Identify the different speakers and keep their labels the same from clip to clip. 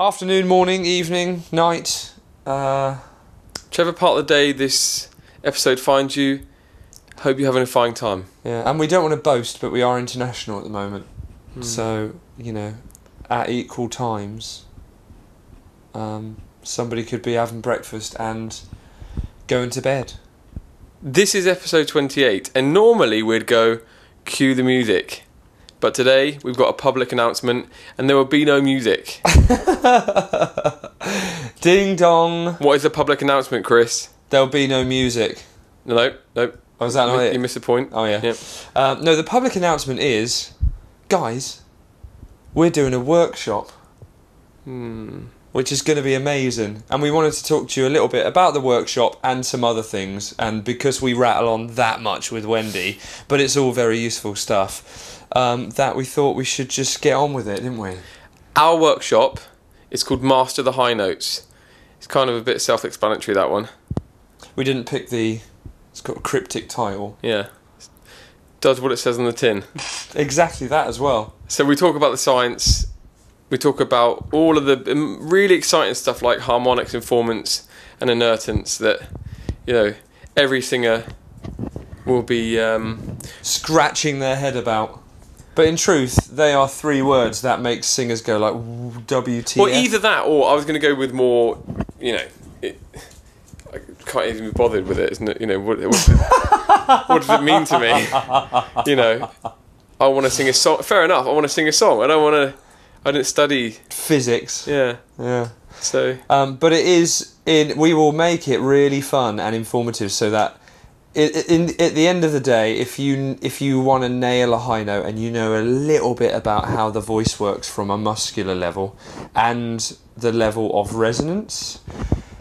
Speaker 1: Afternoon, morning, evening, night. Uh,
Speaker 2: Whichever part of the day this episode finds you, hope you're having a fine time.
Speaker 1: yeah, and we don't want to boast, but we are international at the moment.
Speaker 2: Hmm.
Speaker 1: So you know, at equal times, um, somebody could be having breakfast and going to bed.
Speaker 2: This is episode 28, and normally we'd go cue the music. But today we've got a public announcement, and there will be no music.
Speaker 1: Ding dong.
Speaker 2: what is the public announcement, Chris?
Speaker 1: There'll be no music.
Speaker 2: No, no, no.
Speaker 1: Oh, is that not
Speaker 2: you,
Speaker 1: it?
Speaker 2: you missed the point.
Speaker 1: Oh yeah.
Speaker 2: Yep.
Speaker 1: Um, no, the public announcement is, guys, we're doing a workshop,
Speaker 2: Hmm.
Speaker 1: Which is going to be amazing, and we wanted to talk to you a little bit about the workshop and some other things. And because we rattle on that much with Wendy, but it's all very useful stuff, um, that we thought we should just get on with it, didn't we?
Speaker 2: Our workshop is called Master the High Notes. It's kind of a bit self explanatory, that one.
Speaker 1: We didn't pick the. It's got a cryptic title.
Speaker 2: Yeah. Does what it says on the tin.
Speaker 1: Exactly that as well.
Speaker 2: So we talk about the science. We talk about all of the um, really exciting stuff like harmonics, formants, and inertance that you know every singer will be. Um,
Speaker 1: Scratching their head about. But in truth, they are three words that make singers go like WTF.
Speaker 2: well, either that, or I was going to go with more. You know, it, I can't even be bothered with it. Isn't it? You know, what, what, what does it mean to me? You know, I want to sing a song. Fair enough. I want to sing a song. I don't want to. I didn't study.
Speaker 1: physics.
Speaker 2: Yeah.
Speaker 1: Yeah.
Speaker 2: So
Speaker 1: Um, but it is in. We will make it really fun and informative, so that in, in at the end of the day, if you if you want to nail a high note and you know a little bit about how the voice works from a muscular level and the level of resonance,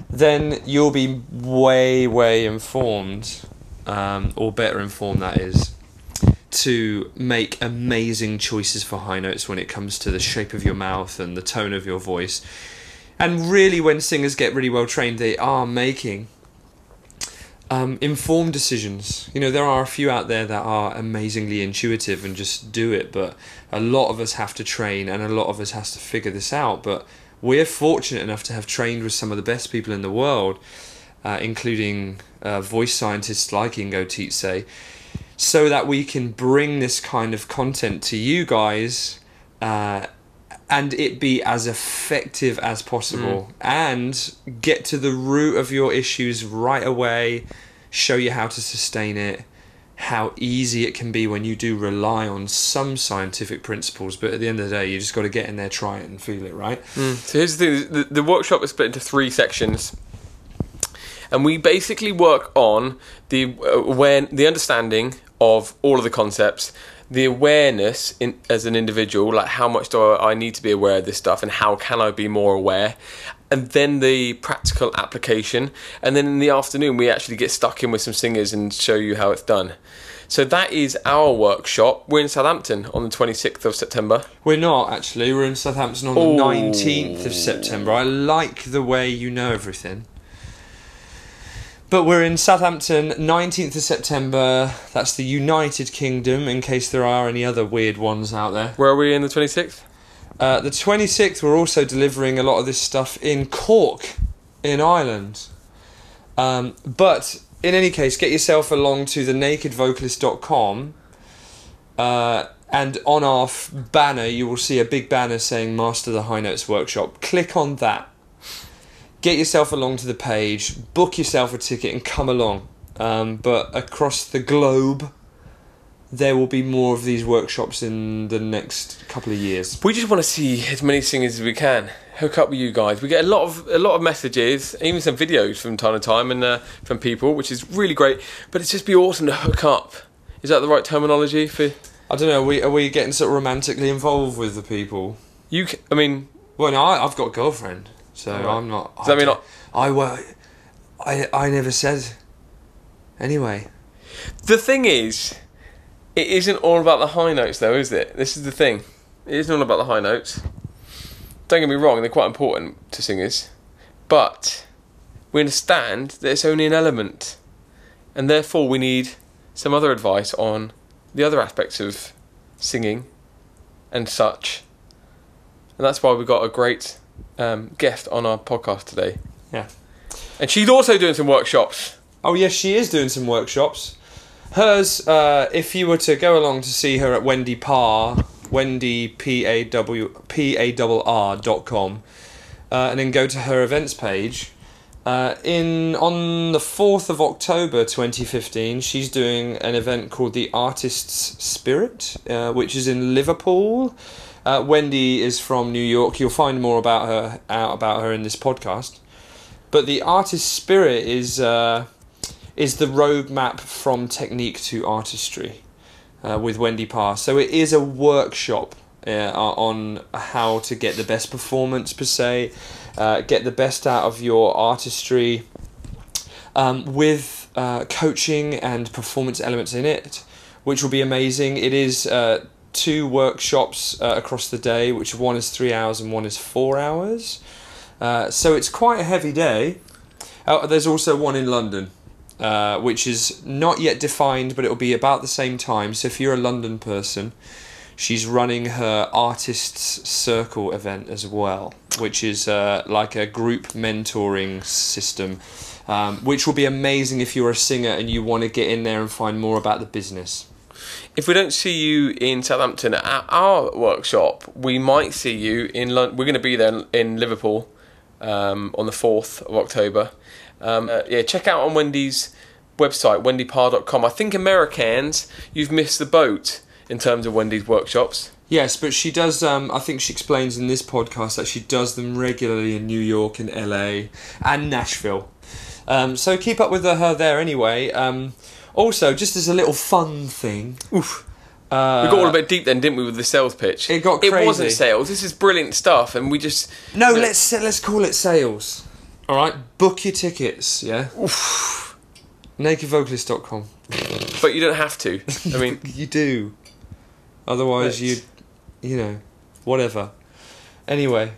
Speaker 1: then you'll be way way informed, um, or better informed that is. To make amazing choices for high notes when it comes to the shape of your mouth and the tone of your voice. And really, when singers get really well trained, they are making um, informed decisions. You know, there are a few out there that are amazingly intuitive and just do it, but a lot of us have to train and a lot of us has to figure this out. But we're fortunate enough to have trained with some of the best people in the world, uh, including uh, voice scientists like Ingo Titze, so that we can bring this kind of content to you guys. Uh, and it be as effective as possible. And get to the root of your issues right away show you how to sustain it how easy it can be when you do rely on some scientific principles but at the end of the day you just got to get in there try it and feel it right?
Speaker 2: So here's the thing: the, the workshop is split into three sections, and we basically work on the uh, when the understanding of all of the concepts, the awareness in, as an individual, like how much do I, I need to be aware of this stuff, and how can I be more aware, and then the practical application, and then in the afternoon we actually get stuck in with some singers and show you how it's done. So that is our workshop. We're in Southampton on the 26th of September.
Speaker 1: we're not actually we're in southampton on the 19th of september i like the way you know everything but we're in Southampton, 19th of September. That's the United Kingdom, in case there are any other weird ones out there.
Speaker 2: Where are we in the 26th?
Speaker 1: Uh, the 26th, we're also delivering a lot of this stuff in Cork, in Ireland. Um, but in any case, get yourself along to the nakedvocalist.com. Uh, and on our f- banner, you will see a big banner saying Master the High Notes Workshop. Click on that. Get yourself along to the page, book yourself a ticket, and come along. Um, but across the globe, there will be more of these workshops in the next couple of years.
Speaker 2: We just want to see as many singers as we can. Hook up with you guys. We get a lot of a lot of messages, even some videos from time to time, and uh, from people, which is really great. But it's just be awesome to hook up. Is that the right terminology for
Speaker 1: I don't know. Are we are we getting sort of romantically involved with the people?
Speaker 2: you? I mean,
Speaker 1: Well, no, I, I've got a girlfriend, so
Speaker 2: Alright.
Speaker 1: I'm not.
Speaker 2: Does that mean
Speaker 1: don't- I well, I I never said. Anyway,
Speaker 2: the thing is, it isn't all about the high notes, though, is it? This is the thing. It isn't all about the high notes. Don't get me wrong; they're quite important to singers, but we understand that it's only an element, and therefore we need some other advice on the other aspects of singing and such. And that's why we've got a great um, guest on our podcast today.
Speaker 1: Yeah.
Speaker 2: And she's also doing some workshops.
Speaker 1: Oh yes, she is doing some workshops. Hers, uh, if you were to go along to see her at Wendy Parr, Wendy P A W P A R R dot com, uh, and then go to her events page. Uh, in on the fourth of October, twenty fifteen, she's doing an event called the Artist's Spirit, uh, which is in Liverpool. Uh, Wendy is from New York. You'll find more about her out about her in this podcast. But the artist Spirit is uh, is the roadmap from technique to artistry uh, with Wendy Parr. So it is a workshop uh, on how to get the best performance per se, uh, get the best out of your artistry, um, with uh, coaching and performance elements in it, which will be amazing. It is two workshops uh, across the day, which one is three hours and one is four hours. Uh, so it's quite a heavy day. Uh, there's also one in London, uh, which is not yet defined, but it'll be about the same time. So if you're a London person, she's running her artists circle event as well, which is uh, like a group mentoring system, um, which will be amazing if you're a singer and you want to get in there and find more about the business.
Speaker 2: If we don't see you in Southampton at our workshop, we might see you in London. We're going to be there in Liverpool um, on the 4th of October. Um, uh, yeah, check out on Wendy's website, wendyparr.com. I think Americans, you've missed the boat in terms of Wendy's workshops.
Speaker 1: Yes, but she does. Um, I think she explains in this podcast that she does them regularly in New York and LA and Nashville. Um, so keep up with her there anyway. Um, also, just as a little fun thing.
Speaker 2: Oof.
Speaker 1: Uh,
Speaker 2: We got all a bit deep then, didn't we, with the sales pitch?
Speaker 1: It got
Speaker 2: It wasn't sales. This is brilliant stuff, and we just
Speaker 1: No, let's let's call it sales. All right, book your tickets. Yeah. Nakedvocalist.com.
Speaker 2: But you don't have to. I mean,
Speaker 1: You do. Otherwise, you, you know, whatever. Anyway.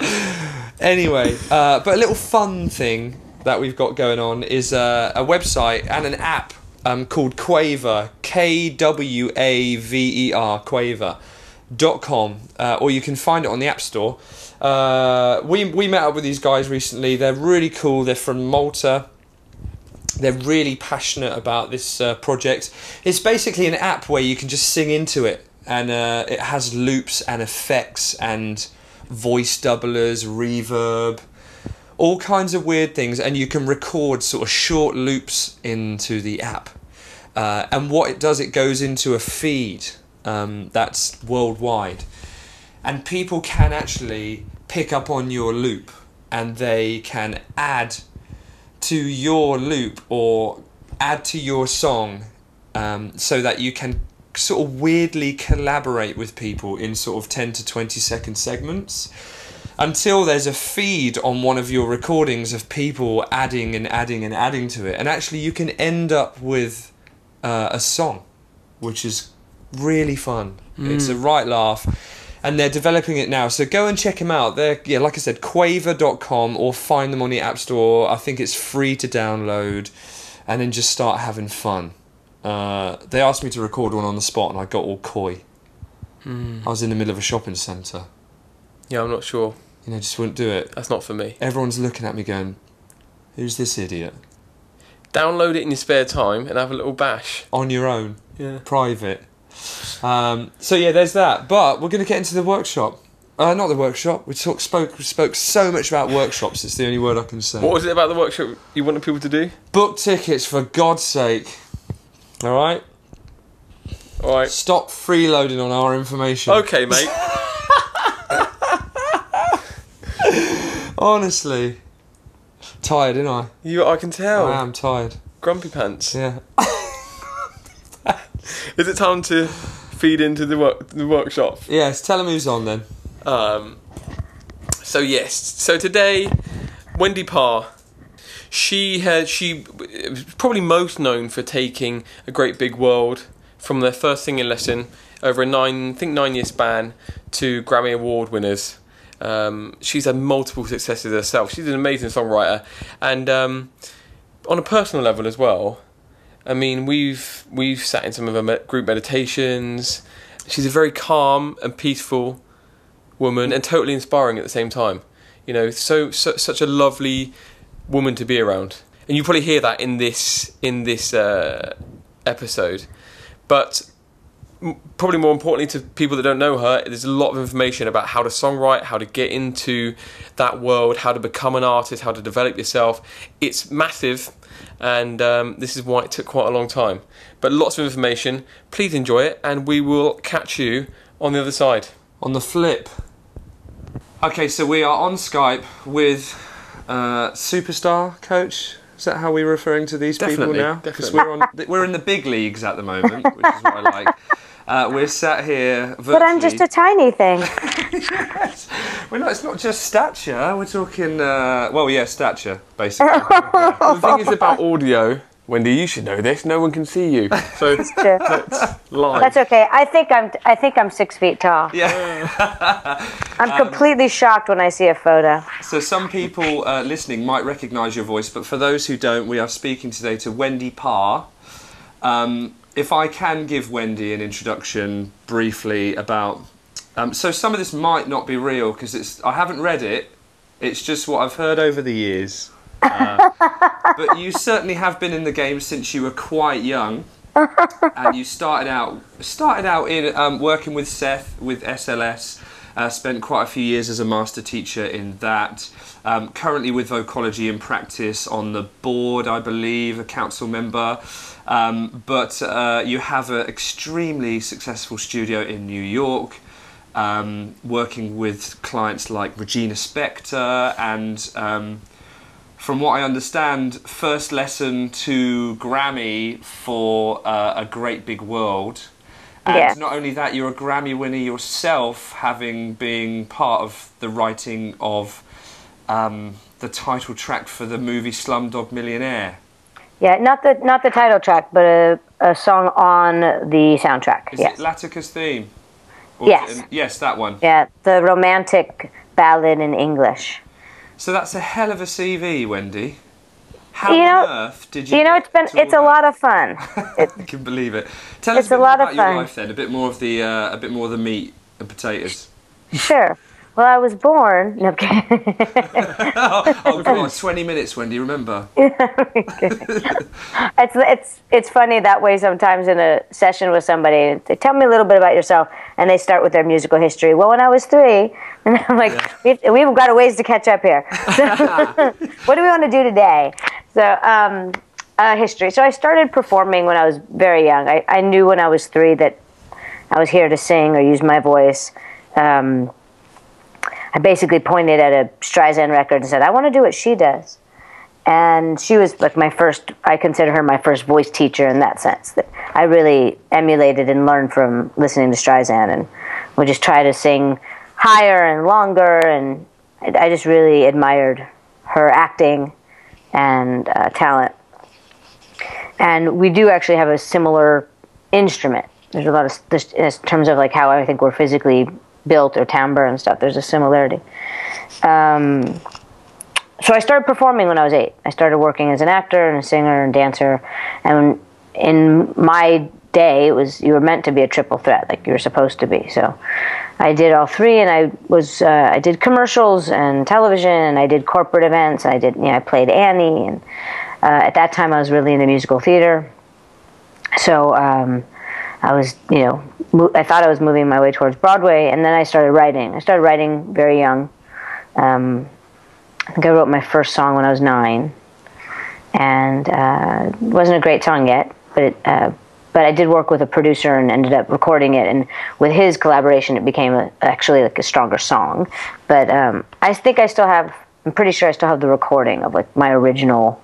Speaker 1: anyway, uh, but a little fun thing that we've got going on is a website and an app um, called Kwaver, K W A V E R, Kwaver. Dot com, uh, or you can find it on the App Store. Uh, we we met up with these guys recently. They're really cool. They're from Malta they're really passionate about this uh, project. It's basically an app where you can just sing into it, and uh, it has loops and effects and voice doublers, reverb, all kinds of weird things, and you can record sort of short loops into the app. Uh, and what it does, it goes into a feed um, that's worldwide, and people can actually pick up on your loop, and they can add to your loop or add to your song um, so that you can sort of weirdly collaborate with people in sort of 10 to 20 second segments until there's a feed on one of your recordings of people adding and adding and adding to it and actually you can end up with uh, a song which is really fun it's a right laugh and they're developing it now. So go and check them out. They're yeah, like I said, kwaver.com or find them on the App Store. I think it's free to download, and then just start having fun. Uh, they asked me to record one on the spot, and I got all coy. I was in the middle of a shopping centre.
Speaker 2: Yeah, I'm not sure.
Speaker 1: You know, just wouldn't do it.
Speaker 2: That's not for me.
Speaker 1: Everyone's looking at me going, "Who's this idiot?"
Speaker 2: Download it in your spare time and have a little bash.
Speaker 1: On your own,
Speaker 2: Yeah.
Speaker 1: private. Um, so yeah, there's that. But we're going to get into the workshop. Uh, not the workshop. We talk, spoke we spoke so much about workshops. It's the only word I can say.
Speaker 2: What was it about the workshop you wanted people to do?
Speaker 1: Book tickets for God's sake. All right.
Speaker 2: All right.
Speaker 1: Stop freeloading on our information.
Speaker 2: Okay, mate.
Speaker 1: Honestly, tired, ain't I?
Speaker 2: You, I can tell.
Speaker 1: I am tired.
Speaker 2: Grumpy pants.
Speaker 1: Yeah.
Speaker 2: Is it time to feed into the work the workshop?
Speaker 1: Yes. Tell them who's on then.
Speaker 2: Um, so yes, so today, Wendy Parr, she has. she probably most known for taking a great big world from their first singing lesson over a nine I think nine year span to Grammy Award winners. Um, she's had multiple successes herself. She's an amazing songwriter, and um, on a personal level as well. I mean, we've we've sat in some of her group meditations. She's a very calm and peaceful woman and totally inspiring at the same time. You know, so, so such a lovely woman to be around, and you probably hear that in this in this uh, episode. But probably more importantly to people that don't know her, there's a lot of information about how to songwrite, how to get into that world, how to become an artist, how to develop yourself. It's massive, and um, this is why it took quite a long time. But lots of information. Please enjoy it, and we will catch you on the other side.
Speaker 1: On the flip. Okay, so we are on Skype with uh, superstar coach. Is that how we're referring to these
Speaker 2: Definitely,
Speaker 1: people now? Because we're on we're in the big leagues at the moment, which is what I like. Uh, we're sat here virtually.
Speaker 3: But I'm just a tiny thing.
Speaker 1: yes. Well, no, it's not just stature. We're talking. Uh, well, yeah, stature basically.
Speaker 2: the thing is about audio, Wendy, you should know this. No one can see you, so it's
Speaker 3: Sure.
Speaker 2: live.
Speaker 3: That's okay. I think I'm. I think I'm six feet tall.
Speaker 1: yeah.
Speaker 3: I'm completely shocked when I see a photo.
Speaker 1: So some people uh, listening might recognise your voice, but for those who don't, we are speaking today to Wendy Parr. Um, if I can give Wendy an introduction briefly about, um, so some of this might not be real because it's I haven't read it. It's just what I've heard over the years. Uh, but you certainly have been in the game since you were quite young, and you started out started out in um, working with Seth with SLS. Uh, spent quite a few years as a master teacher in that. Um, currently with Vocology in practice on the board, I believe, a council member. Um, but uh, you have an extremely successful studio in New York, um, working with clients like Regina Spektor and. Um, from what I understand, first lesson to Grammy for uh, a great big world. And
Speaker 3: Yeah.
Speaker 1: not only that, you're a Grammy winner yourself, having been part of the writing of um, the title track for the movie Slumdog Millionaire.
Speaker 3: Yeah, not the not the title track, but a, a song on the soundtrack.
Speaker 1: Is
Speaker 3: yes.
Speaker 1: it Latika's theme? Or
Speaker 3: Yes.
Speaker 1: it- yes, that one.
Speaker 3: yeah, the romantic ballad in English.
Speaker 1: So that's a hell of a CV, Wendy. How
Speaker 3: You know-
Speaker 1: on earth did you?
Speaker 3: You know, it's been it's a
Speaker 1: that?
Speaker 3: lot of fun.
Speaker 1: I can believe it. Tell
Speaker 3: It's
Speaker 1: us a
Speaker 3: a lot of
Speaker 1: about your
Speaker 3: fun.
Speaker 1: life then. A bit more of the uh, a bit more of the meat and potatoes.
Speaker 3: sure. Well, I was born. No,
Speaker 1: oh, oh God, twenty minutes, Wendy. Remember?
Speaker 3: it's it's it's funny that way sometimes in a session with somebody. They tell me a little bit about yourself, and they start with their musical history. Well, when I was three, and I'm like, we've, we've got a ways to catch up here. what do we want to do today? So, um, uh, history. So I started performing when I was very young. I, I knew when I was three that I was here to sing or use my voice. Um, I basically pointed at a Streisand record and said, "I want to do what she does." and she was like my first i consider her my first voice teacher in that sense. That i really emulated and learned from listening to streisand and would just try to sing higher and longer and i just really admired her acting and uh, talent. And we do actually have a similar instrument. There's a lot of in terms of like how i think we're physically built or timbre and stuff there's a similarity um, so I started performing when I was eight. I started working as an actor and a singer and dancer, and in my day, it was you were meant to be a triple threat, like you were supposed to be. So I did all three, and I was uh, I did commercials and television, and I did corporate events. I did you know I played Annie, and uh, at that time I was really into musical theater. So um, I was you know I thought I was moving my way towards Broadway, and then I started writing. I started writing very young. Um, I think I wrote my first song when I was nine, and uh, it wasn't a great song yet, but it, uh, but I did work with a producer and ended up recording it, and with his collaboration, it became a, actually like a stronger song. But um, I think I still have. I'm pretty sure I still have the recording of like my original,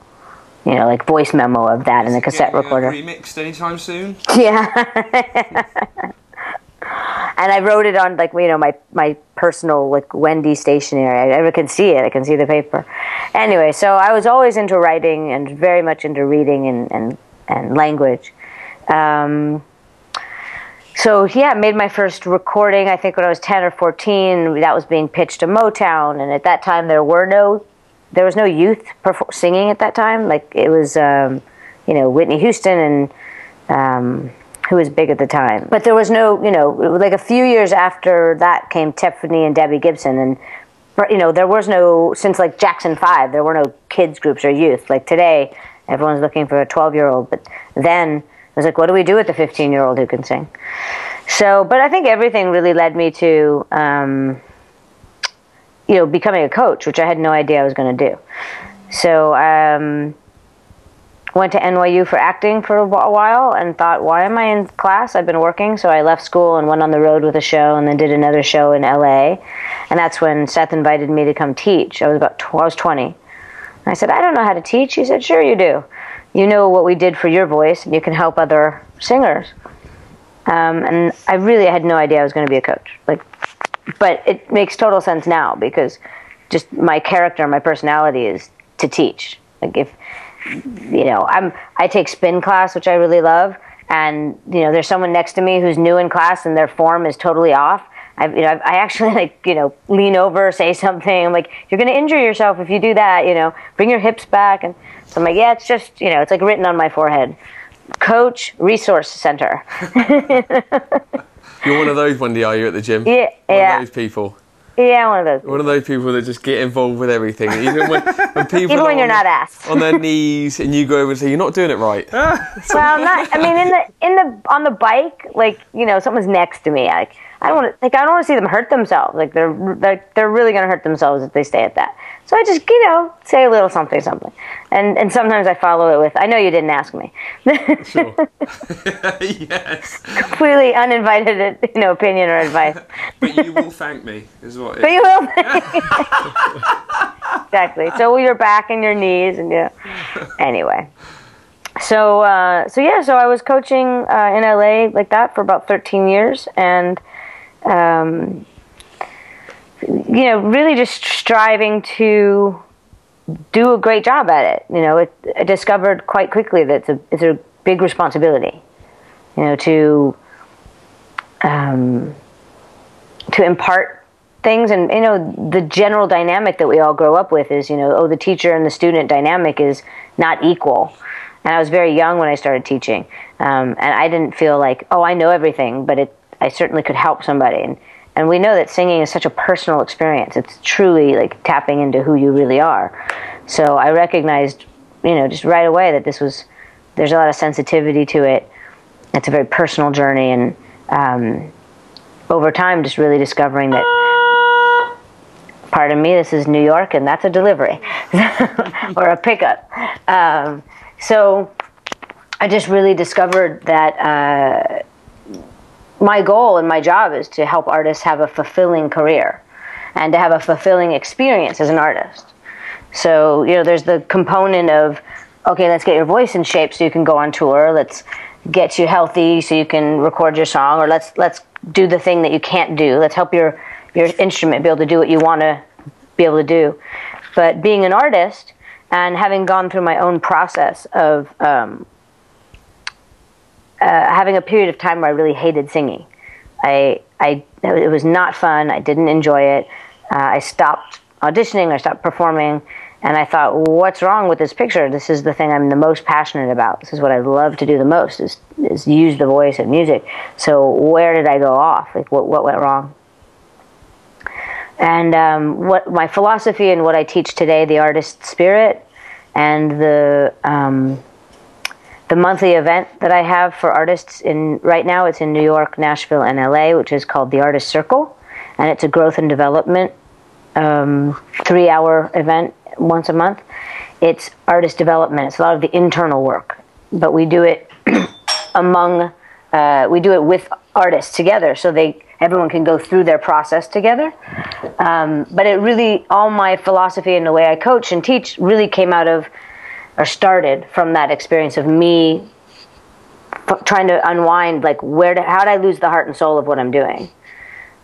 Speaker 3: you know, like voice memo of that in the cassette recorder.
Speaker 1: remixed anytime soon?
Speaker 3: Yeah. and I wrote it on like you know my my personal like Wendy stationery. I, I can see it. I can see the paper. Anyway, so I was always into writing and very much into reading and and and language. Um, so yeah, I made my first recording. I think when I was ten or fourteen. That was being pitched to Motown, and at that time there were no, there was no youth singing at that time. Like it was, um, you know, Whitney Houston and um, who was big at the time. But there was no, you know, like a few years after that came Tiffany and Debbie Gibson, and you know, there was no since like Jackson Five, there were no kids groups or youth. Like today, everyone's looking for a twelve-year-old, but then it was like, what do we do with the fifteen-year-old who can sing? So, but I think everything really led me to, um, you know, becoming a coach, which I had no idea I was going to do. So, um, went to NYU for acting for a while and thought, why am I in class? I've been working. So I left school and went on the road with a show and then did another show in LA. And that's when Seth invited me to come teach. I was about, tw- I was 20. And I said, I don't know how to teach. He said, sure you do. You know what we did for your voice and you can help other singers. Um, and I really had no idea I was going to be a coach. Like, but it makes total sense now because just my character, my personality is to teach. Like if you know, I'm I take spin class, which I really love, and you know, there's someone next to me who's new in class and their form is totally off. I, you know, I actually like, you know, lean over, say something. I'm like, you're going to injure yourself if you do that. You know, bring your hips back. And so I'm like, yeah, it's just, you know, it's like written on my forehead. Coach Resource Center.
Speaker 2: You're one of those, Wendy, are you at the gym?
Speaker 3: Yeah,
Speaker 2: one
Speaker 3: yeah.
Speaker 2: Of those people.
Speaker 3: Yeah, one of those.
Speaker 2: One of those people that just get involved with everything, even when, when people
Speaker 3: Even when you're
Speaker 2: on,
Speaker 3: not asked.
Speaker 2: on their knees, and you go over and say, "You're not doing it right." Ah.
Speaker 3: well, I'm not. I mean, in the in the on the bike, like you know, someone's next to me. Like I don't want to. Like I don't want to see them hurt themselves. Like they're they're they're really going to hurt themselves if they stay at that. So I just you know say a little something something, and and sometimes I follow it with, "I know you didn't ask me."
Speaker 2: Sure. yes.
Speaker 3: Completely uninvited, you know, opinion or advice.
Speaker 1: But you will thank me, is what.
Speaker 3: But you will. exactly. So your back and your knees, and yeah. Anyway, so uh, so yeah, so I was coaching uh, in LA like that for about 13 years, and um, you know, really just striving to do a great job at it. You know, it, I discovered quite quickly that it's a it's a big responsibility. You know, to um, to impart things and you know the general dynamic that we all grow up with is you know oh the teacher and the student dynamic is not equal and i was very young when i started teaching um, and i didn't feel like oh i know everything but it i certainly could help somebody and and we know that singing is such a personal experience. It's truly like tapping into who you really are. So i recognized you know just right away that this was there's a lot of sensitivity to it. It's a very personal journey and um, over time just really discovering that pardon me this is new york and that's a delivery or a pickup. Um, so i just really discovered that uh, my goal and my job is to help artists have a fulfilling career and to have a fulfilling experience as an artist. So you know there's the component of okay let's get your voice in shape so you can go on tour. Let's get you healthy so you can record your song or let's let's do the thing that you can't do. Let's help your your instrument be able to do what you want to be able to do. But being an artist and having gone through my own process of um, having a period of time where I really hated singing I I it was not fun I didn't enjoy it uh, I stopped auditioning I stopped performing and I thought, what's wrong with this picture? This is the thing I'm the most passionate about. This is what I love to do the most is, is use the voice and music. So where did I go off? Like what, what went wrong? And um, what my philosophy and what I teach today, the artist spirit, and the um, the monthly event that I have for artists in right now, it's in New York, Nashville, and LA, which is called the Artist Circle, and it's a growth and development um, three hour event once a month. It's artist development. It's a lot of the internal work, but we do it among uh, we do it with artists together, so they everyone can go through their process together. Um, but it really all my philosophy and the way I coach and teach really came out of or started from that experience of me f- trying to unwind like where to, how did I lose the heart and soul of what I'm doing,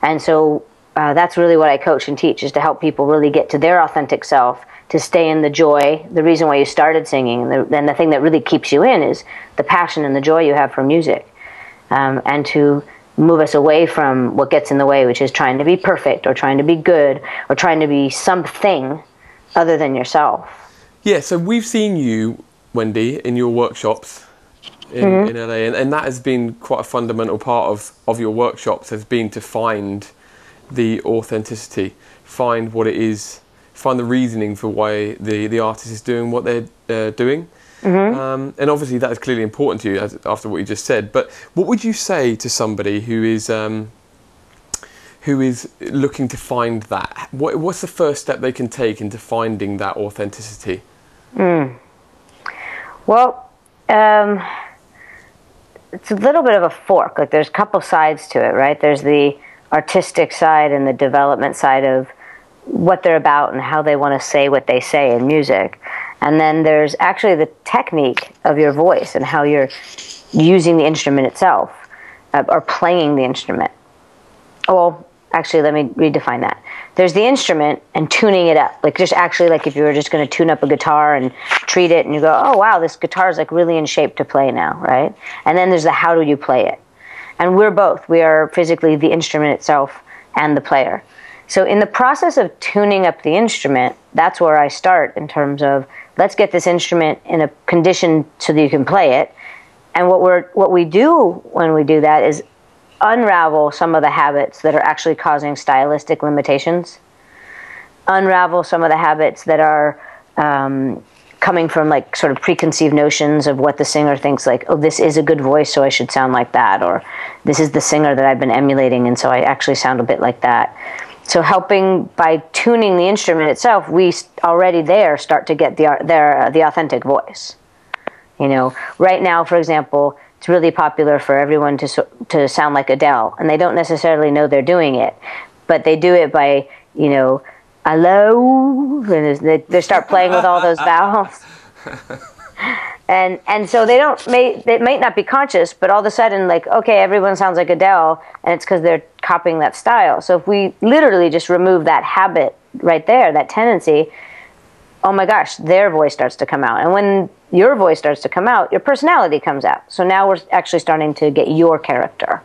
Speaker 3: and so uh, that's really what I coach and teach is to help people really get to their authentic self, to stay in the joy. The reason why you started singing, and the, and the thing that really keeps you in is the passion and the joy you have for music, um, and to move us away from what gets in the way, which is trying to be perfect or trying to be good or trying to be something other than yourself.
Speaker 2: Yeah, so we've seen you, Wendy, in your workshops in, in LA, and, and that has been quite a fundamental part of, of your workshops has been to find the authenticity, find what it is, find the reasoning for why the, the artist is doing what they're uh, doing. Um, and obviously that is clearly important to you as, after what you just said. But what would you say to somebody who is um, who is looking to find that? What, what's the first step they can take into finding that authenticity?
Speaker 3: Well, um, it's a little bit of a fork. Like there's a couple sides to it, right? There's the artistic side and the development side of what they're about and how they want to say what they say in music. And then there's actually the technique of your voice and how you're using the instrument itself uh, or playing the instrument. Well, actually, let me redefine that. There's the instrument and tuning it up. Like just actually, like if you were just going to tune up a guitar and treat it, and you go, oh wow, this guitar is like really in shape to play now, right? And then there's the how do you play it. And we're both. We are physically the instrument itself and the player. So in the process of tuning up the instrument, that's where I start in terms of let's get this instrument in a condition so that you can play it. And what we're what we do when we do that is unravel some of the habits that are actually causing stylistic limitations. Unravel some of the habits that are um, coming from like sort of preconceived notions of what the singer thinks like oh this is a good voice so i should sound like that or this is the singer that i've been emulating and so i actually sound a bit like that so helping by tuning the instrument itself we already there start to get the their uh, the authentic voice you know right now for example it's really popular for everyone to to sound like adele and they don't necessarily know they're doing it but they do it by you know hello and they, they start playing with all those vowels. And and so they don't may they might not be conscious but all of a sudden like okay everyone sounds like adele and it's because they're copying that style. So if we literally just remove that habit right there that tendency oh my gosh their voice starts to come out. And when your voice starts to come out your personality comes out. So now we're actually starting to get your character.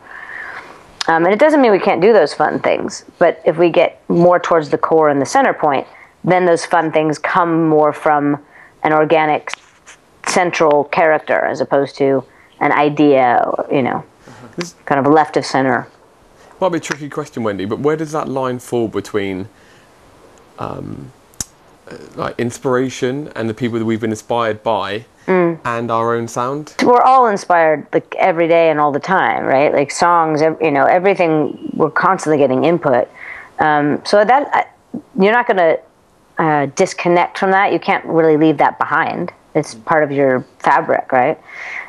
Speaker 3: Um, and it doesn't mean we can't do those fun things, but if we get more towards the core and the center point, then those fun things come more from an organic central character as opposed to an idea, or, you know, kind of left of center.
Speaker 2: might be a tricky question, Wendy, but where does that line fall between um, like inspiration and the people that we've been inspired by and our own sound?
Speaker 3: We're all inspired like every day and all the time, right? Like songs, you know, everything. We're constantly getting input. Um, so that I- you're not going to uh, disconnect from that. You can't really leave that behind. It's part of your fabric, right?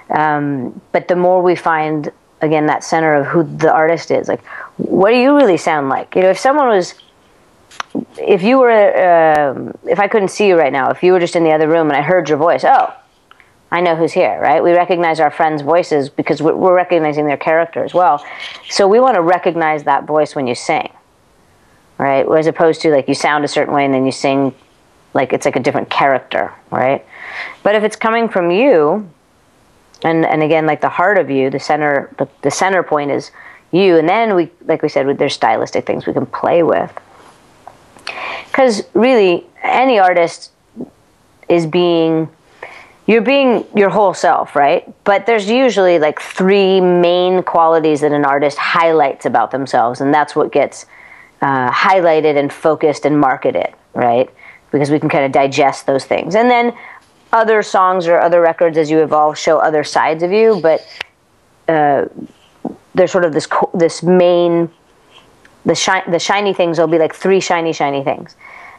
Speaker 3: Um, but the more we find again that center of who the artist is, like what do you really sound like? You know, if someone was if you were um, if I couldn't see you right now, if you were just in the other room and I heard your voice, oh, I know who's here, right? We recognize our friends' voices because we're, recognizing their character as well. So we want to recognize that voice when you sing, right? As opposed to like you sound a certain way and then you sing like it's like a different character, right? But if it's coming from you, and and again like the heart of you, the center the, the center point is you, and then we like we said, there's stylistic things we can play with. Because really, any artist is being you're being your whole self, right? But there's usually like three main qualities that an artist highlights about themselves, and that's what gets uh, highlighted and focused and marketed, right? Because we can kind of digest those things. And then other songs or other records as you evolve show other sides of you, but uh, there's sort of this this main the shi- the shiny things will be like three shiny shiny things.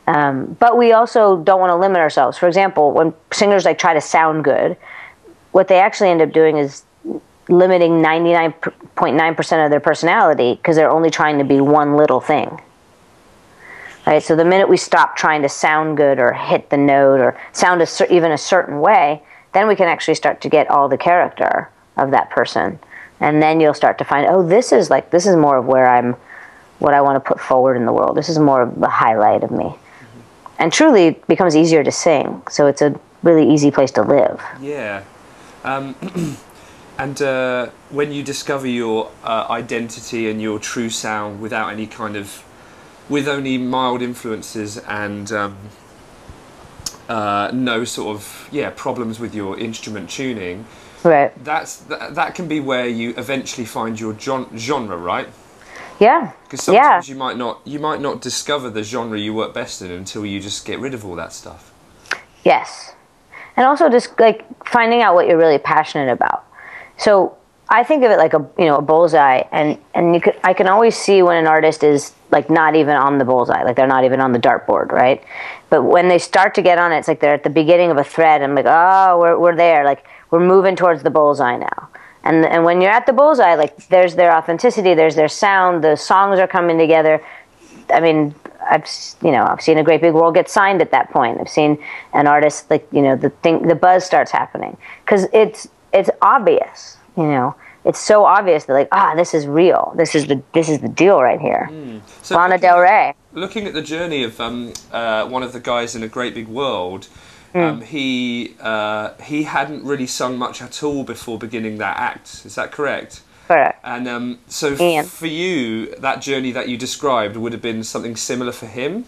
Speaker 3: Um, but we also don't want to limit ourselves. For example, when singers like try to sound good, what they actually end up doing is limiting 99.9% of their personality because they're only trying to be one little thing. Right? So the minute we stop trying to sound good or hit the note or sound a even a certain way, then we can actually start to get all the character of that person. And then you'll start to find, oh, this is like this is more of where I'm what I want to put forward in the world. This is more of the highlight of me. And truly it becomes easier to sing. So it's a really easy place to live.
Speaker 1: Yeah. Um, and uh, when you discover your uh, identity and your true sound without any kind of, with only mild influences and um, uh, no sort of yeah problems with your instrument tuning,
Speaker 3: Right.
Speaker 1: that's that, that can be where you eventually find your gen- genre, right?
Speaker 3: Yeah.
Speaker 1: Because
Speaker 3: Yeah.
Speaker 1: sometimes you might not you might not discover the genre you work best in until you just get rid of all that stuff.
Speaker 3: Yes. And also just like finding out what you're really passionate about. So I think of it like a you know a bullseye, and and you could I can always see when an artist is like not even on the bullseye, like they're not even on the dartboard, right? But when they start to get on it, it's like they're at the beginning of a thread. I'm like, oh, we're we're there, like we're moving towards the bullseye now. And and when you're at the bullseye, like there's their authenticity, there's their sound, the songs are coming together. I mean, I've you know I've seen a great big world get signed at that point. I've seen an artist like you know the thing the buzz starts happening because it's it's obvious. You know, it's so obvious that like ah this is real. This is the this is the deal right here.
Speaker 1: So
Speaker 3: Lana
Speaker 1: looking-
Speaker 3: Del Rey.
Speaker 1: looking at the journey of um, uh, one of the guys in a great big world,
Speaker 3: Hmm.
Speaker 1: um, he uh, he hadn't really sung much at all before beginning that act. Is that correct?
Speaker 3: Correct.
Speaker 1: And um, so for you, that journey that you described would have been something similar for him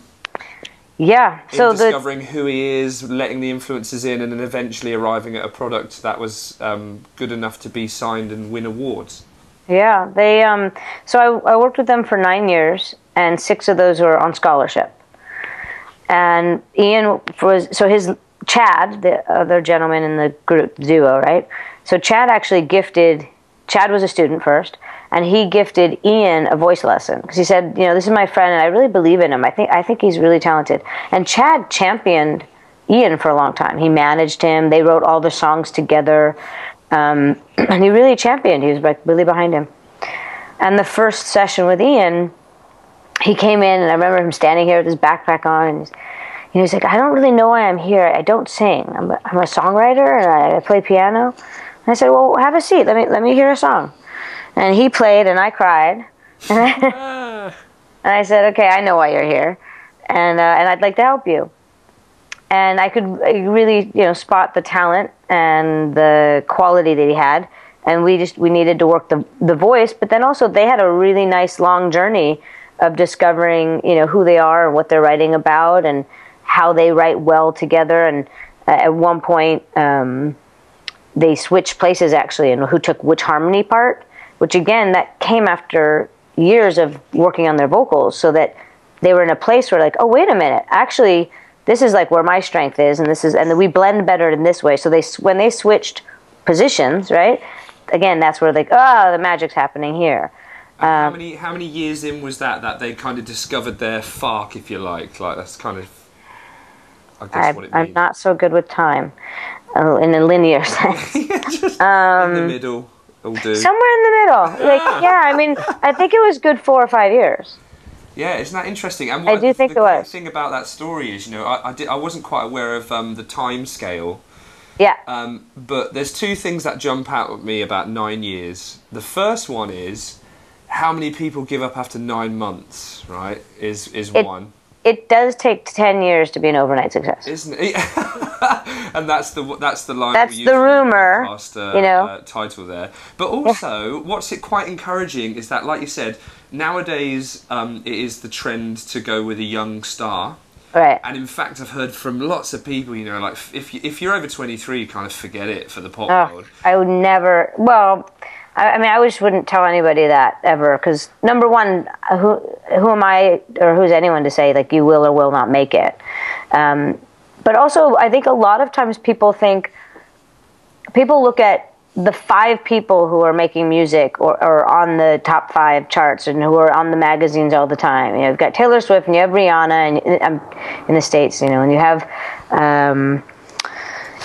Speaker 3: Yeah.
Speaker 1: in
Speaker 3: So the
Speaker 1: discovering who he is, letting the influences in, and then eventually arriving at a product that was um, good enough to be signed and win awards.
Speaker 3: Yeah, they. Um, so I, I worked with them for nine years, and six of those were on scholarship. And Ian was so his Chad, the other gentleman in the group duo, right? So Chad actually gifted. Chad was a student first, and he gifted Ian a voice lesson because he said, you know, this is my friend, and I really believe in him. I think I think he's really talented. And Chad championed Ian for a long time. He managed him. They wrote all the songs together, um, and he really championed. He was like really behind him. And the first session with Ian, he came in, and I remember him standing here with his backpack on, and you know, he's like, I don't really know why I'm here. I don't sing. I'm a, I'm a songwriter, and I, I play piano. And I said, Well, have a seat. Let me let me hear a song. And he played, and I cried. And I, said, Okay, I know why you're here, and uh, and I'd like to help you. And I could really, you know, spot the talent and the quality that he had. And we just we needed to work the the voice, but then also they had a really nice long journey of discovering, you know, who they are and what they're writing about and how they write well together. And uh, at one point, um, they switched places actually, and who took which harmony part. Which again, that came after years of working on their vocals, so that they were in a place where like, oh wait a minute, actually, this is like where my strength is, and this is, and we blend better in this way. So they when they switched positions, right? Again, that's where like, oh, the magic's happening here. Um,
Speaker 1: how many how many years in was that that they kind of discovered their fark, if you like? Like that's kind of, I guess
Speaker 3: I,
Speaker 1: what it
Speaker 3: I'm not so good with time, uh, in a linear sense. Um,
Speaker 1: in the middle, do.
Speaker 3: Somewhere in the middle. Like, yeah, I mean, I think it was good four or five years.
Speaker 1: Yeah, isn't that interesting? And
Speaker 3: I do think
Speaker 1: the
Speaker 3: it was.
Speaker 1: thing about that story is, you know, I, I, did, I wasn't quite aware of um, the time scale.
Speaker 3: Yeah.
Speaker 1: Um, but there's two things that jump out at me about nine years. The first one is how many people give up after nine months, right? Is is
Speaker 3: It-
Speaker 1: one,
Speaker 3: It does take 10 years to be an overnight success.
Speaker 1: isn't it? and that's the that's the line.
Speaker 3: That's the rumor,
Speaker 1: podcast, uh,
Speaker 3: you know.
Speaker 1: uh, title there. But also, what's it quite encouraging is that, like you said, nowadays um, it is the trend to go with a young star.
Speaker 3: Right.
Speaker 1: And in fact, I've heard from lots of people, you know, like if you, if you're over 23, you kind of forget it for the pop
Speaker 3: Oh,
Speaker 1: world.
Speaker 3: I would never. Well, I, I mean, I just wouldn't tell anybody that ever because number one, who who am I or who's anyone to say like you will or will not make it? Um, but also, I think a lot of times people think people look at the five people who are making music or, or on the top five charts and who are on the magazines all the time. You know, you've got Taylor Swift and you have Rihanna and um, in the states, you know, and you have. Um,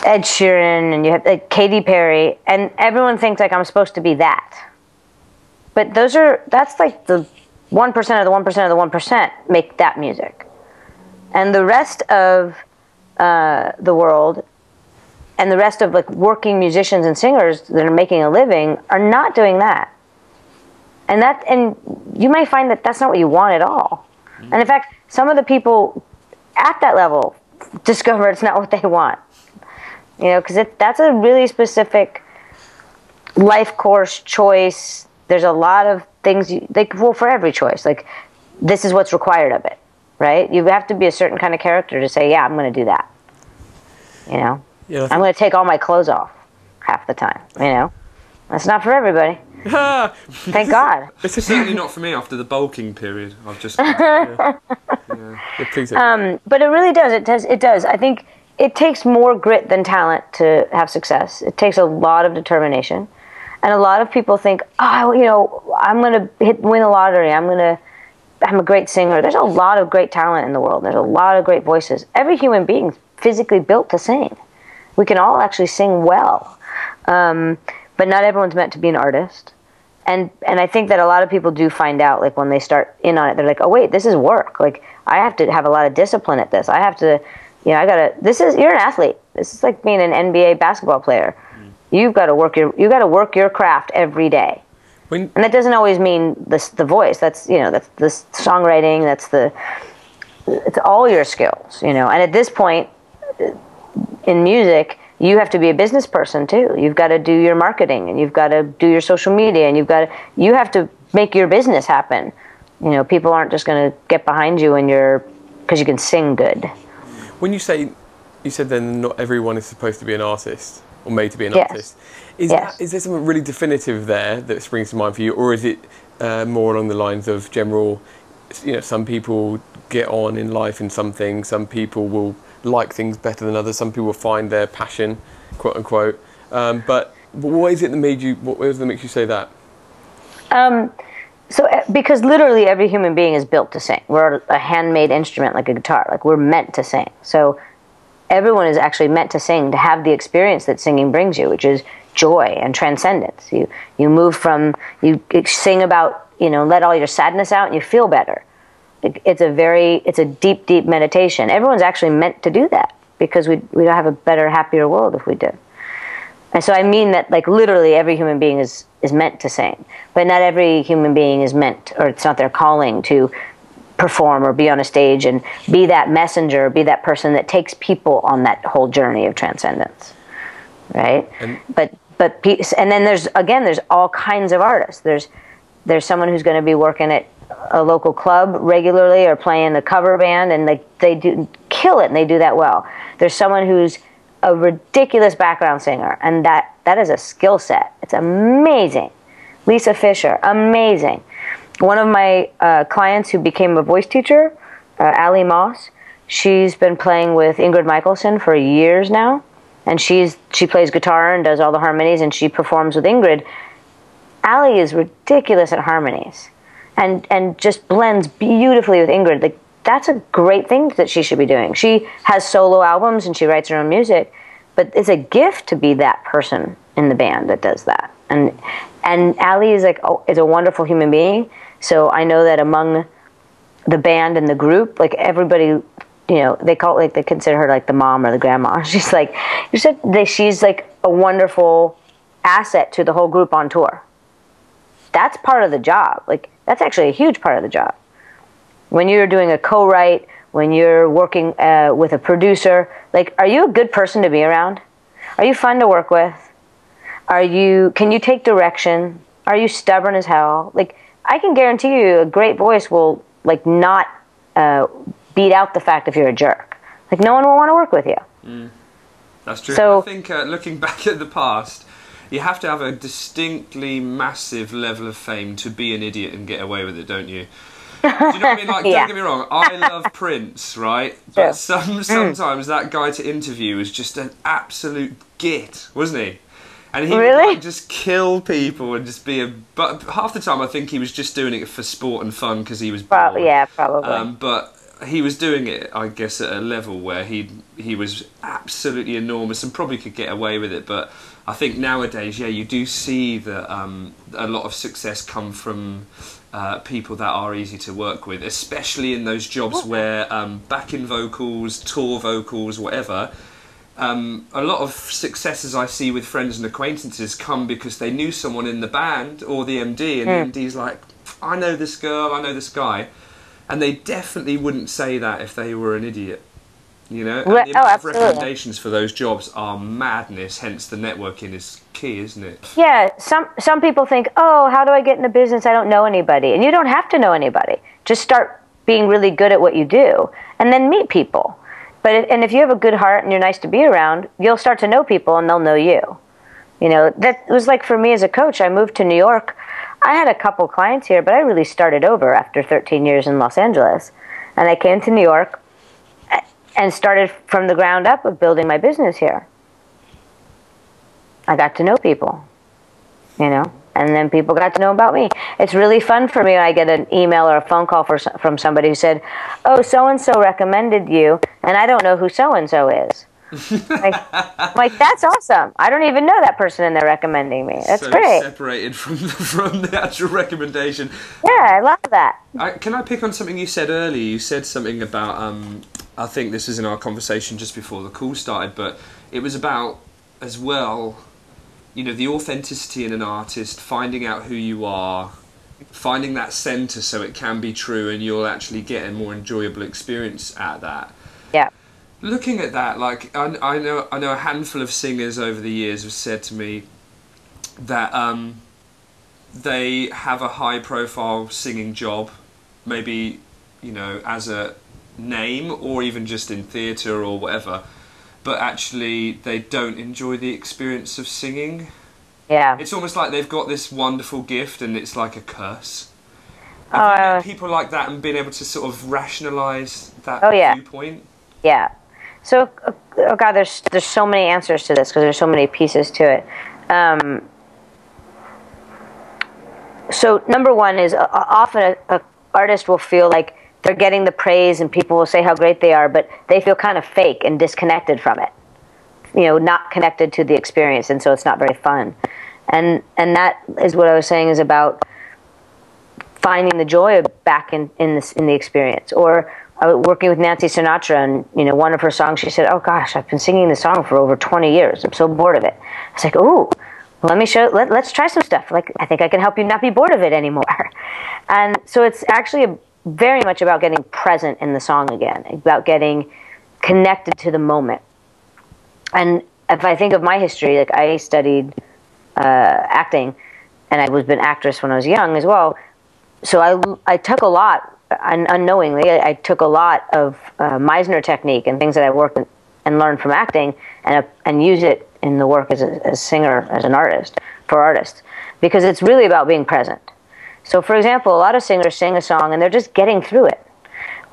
Speaker 3: Ed Sheeran and you have like Katy Perry, and everyone thinks like I'm supposed to be that. But those are that's like the one percent of the one percent of the one percent make that music, and the rest of uh, the world, and the rest of like working musicians and singers that are making a living are not doing that. And that and you may find that that's not what you want at all. And in fact, some of the people at that level discover it's not what they want you know because that's a really specific life course choice there's a lot of things you like well for every choice like this is what's required of it right you have to be a certain kind of character to say yeah i'm going to do that you know
Speaker 2: Yeah, I
Speaker 3: i'm going to take all my clothes off half the time. You know, that's not for everybody. Thank God.
Speaker 1: It's certainly not for me after the bulking period. I've just. yeah.
Speaker 2: Yeah.
Speaker 3: Um, but it really does. It does. It does. I think it takes more grit than talent to have success. It takes a lot of determination, and a lot of people think, oh, you know, I'm going to hit win the lottery. I'm going to. I'm a great singer. There's a lot of great talent in the world. There's a lot of great voices. Every human being physically built to sing. We can all actually sing well, um, but not everyone's meant to be an artist. And and I think that a lot of people do find out like when they start in on it, they're like, oh wait, this is work. Like I have to have a lot of discipline at this. I have to, you know, I gotta. This is you're an athlete. This is like being an NBA basketball player. You've got to work your you got to work your craft every day.
Speaker 2: When,
Speaker 3: And that doesn't always mean the the voice. That's you know that's the songwriting. That's the it's all your skills. You know, and at this point uh, in music, you have to be a business person too. You've got to do your marketing and you've got to do your social media and you've got to you have to make your business happen. You know, people aren't just going to get behind you and you're because you can sing good.
Speaker 2: When you say, you said then not everyone is supposed to be an artist or made to be an
Speaker 3: Yes.
Speaker 2: artist. Is,
Speaker 3: Yes.
Speaker 2: that, is there something really definitive there that springs to mind for you, or is it uh, more along the lines of general? You know, some people get on in life in some things. Some people will like things better than others. Some people will find their passion, quote unquote. Um, but what is it that made you? What is it that makes you say that?
Speaker 3: Um, so uh, because literally every human being is built to sing. We're a handmade instrument like a guitar. Like we're meant to sing. So everyone is actually meant to sing to have the experience that singing brings you, which is joy and transcendence. You you move from you sing about you know let all your sadness out and you feel better. It, it's a very it's a deep deep meditation. Everyone's actually meant to do that because we we don't have a better happier world if we did. And so I mean that like literally every human being is is meant to sing, but not every human being is meant or it's not their calling to perform or be on a stage and be that messenger, be that person that takes people on that whole journey of transcendence. Right?
Speaker 2: And-
Speaker 3: but but and then there's again there's all kinds of artists. There's there's someone who's going to be working at a local club regularly or playing a cover band and they they do kill it and they do that well. There's someone who's a ridiculous background singer and that that is a skill set. It's amazing. Lisa Fischer, amazing. One of my uh, clients who became a voice teacher, uh, Allie Moss, she's been playing with Ingrid Michaelson for years now, and she's she plays guitar and does all the harmonies, and she performs with Ingrid. Allie is ridiculous at harmonies, and and just blends beautifully with Ingrid. Like that's a great thing that she should be doing. She has solo albums and she writes her own music, but it's a gift to be that person in the band that does that. And and Allie is like oh, is a wonderful human being. So I know that among the band and the group, like everybody, you know, they call it like they consider her like the mom or the grandma. She's like, you said that she's like a wonderful asset to the whole group on tour. That's part of the job. Like that's actually a huge part of the job. When you're doing a co-write, when you're working uh, with a producer, like, are you a good person to be around? Are you fun to work with? Are you? Can you take direction? Are you stubborn as hell? Like, I can guarantee you, a great voice will like not uh, beat out the fact if you're a jerk. Like, no one will want to work with you.
Speaker 1: That's true.
Speaker 3: So-
Speaker 1: I think uh, looking back at the past, you have to have a distinctly massive level of fame to be an idiot and get away with it, don't you? Do you know what I mean? Like,
Speaker 3: Yeah.
Speaker 1: don't get me wrong, I love Prince, right? But some sometimes that guy to interview was just an absolute git, wasn't he? And he
Speaker 3: Really?
Speaker 1: would like, just kill people and just be a. But half the time, I think he was just doing it for sport and fun because he was bored.
Speaker 3: Yeah, probably.
Speaker 1: Um, but he was doing it, I guess, at a level where he he was absolutely enormous and probably could get away with it. But I think nowadays, yeah, you do see that um, a lot of success come from uh, people that are easy to work with, especially in those jobs where um, backing vocals, tour vocals, whatever. Um, a lot of successes I see with friends and acquaintances come because they knew someone in the band or the MD, and the MD's like, I know this girl, I know this guy. And they definitely wouldn't say that if they were an idiot. You know? And the
Speaker 3: oh,
Speaker 1: recommendations for those jobs are madness, hence the networking is key, isn't it?
Speaker 3: Yeah, some some people think, "Oh, how do I get in the business? I don't know anybody." And you don't have to know anybody. Just start being really good at what you do and then meet people. But if, and if you have a good heart and you're nice to be around, you'll start to know people and they'll know you. You know, that was like for me as a coach. I moved to New York. I had a couple clients here, but I really started over after 13 years in Los Angeles. And I came to New York and started from the ground up of building my business here. I got to know people, you know, and then people got to know about me. It's really fun for me when I get an email or a phone call for, from somebody who said, "Oh, so and so recommended you," and I don't know who so and so is. like, like that's awesome. I don't even know that person, and they're recommending me. That's
Speaker 1: so
Speaker 3: great.
Speaker 1: Separated from the, from the actual recommendation.
Speaker 3: Yeah, I love that.
Speaker 1: I, can I pick on something you said earlier? You said something about. Um, I think this was in our conversation just before the call started, but it was about as well. You know, the authenticity in an artist, finding out who you are, finding that center so it can be true, and you'll actually get a more enjoyable experience at that.
Speaker 3: Yeah.
Speaker 1: Looking at that, like I, I know, I know a handful of singers over the years have said to me that um, they have a high-profile singing job, maybe you know as a name or even just in theatre or whatever, but actually they don't enjoy the experience of singing.
Speaker 3: Yeah.
Speaker 1: It's almost like they've got this wonderful gift and it's like a curse. Have you met
Speaker 3: uh,
Speaker 1: people like that and been able to sort of rationalise that
Speaker 3: Oh, yeah.
Speaker 1: viewpoint?
Speaker 3: Yeah. So, oh God, there's there's so many answers to this because there's so many pieces to it. Um, so number one is uh, often a, a artist will feel like they're getting the praise and people will say how great they are, but they feel kind of fake and disconnected from it. You know, not connected to the experience, and so it's not very fun. And and that is what I was saying is about finding the joy back in in this in the experience. Or uh, working with Nancy Sinatra and you know one of her songs she said oh gosh I've been singing this song for over 20 years. I'm so bored of it. I was like ooh let me show let, let's try some stuff. Like I think I can help you not be bored of it anymore. And so it's actually a, very much about getting present in the song again about getting connected to the moment. And if I think of my history like I studied uh, acting and I was an actress when I was young as well. So I, I took a lot un, unknowingly I, I took a lot of uh, Meisner technique and things that I worked in, and learned from acting and uh, and use it in the work as a, as a singer as an artist for artists. Because it's really about being present so for example a lot of singers sing a song and they're just getting through it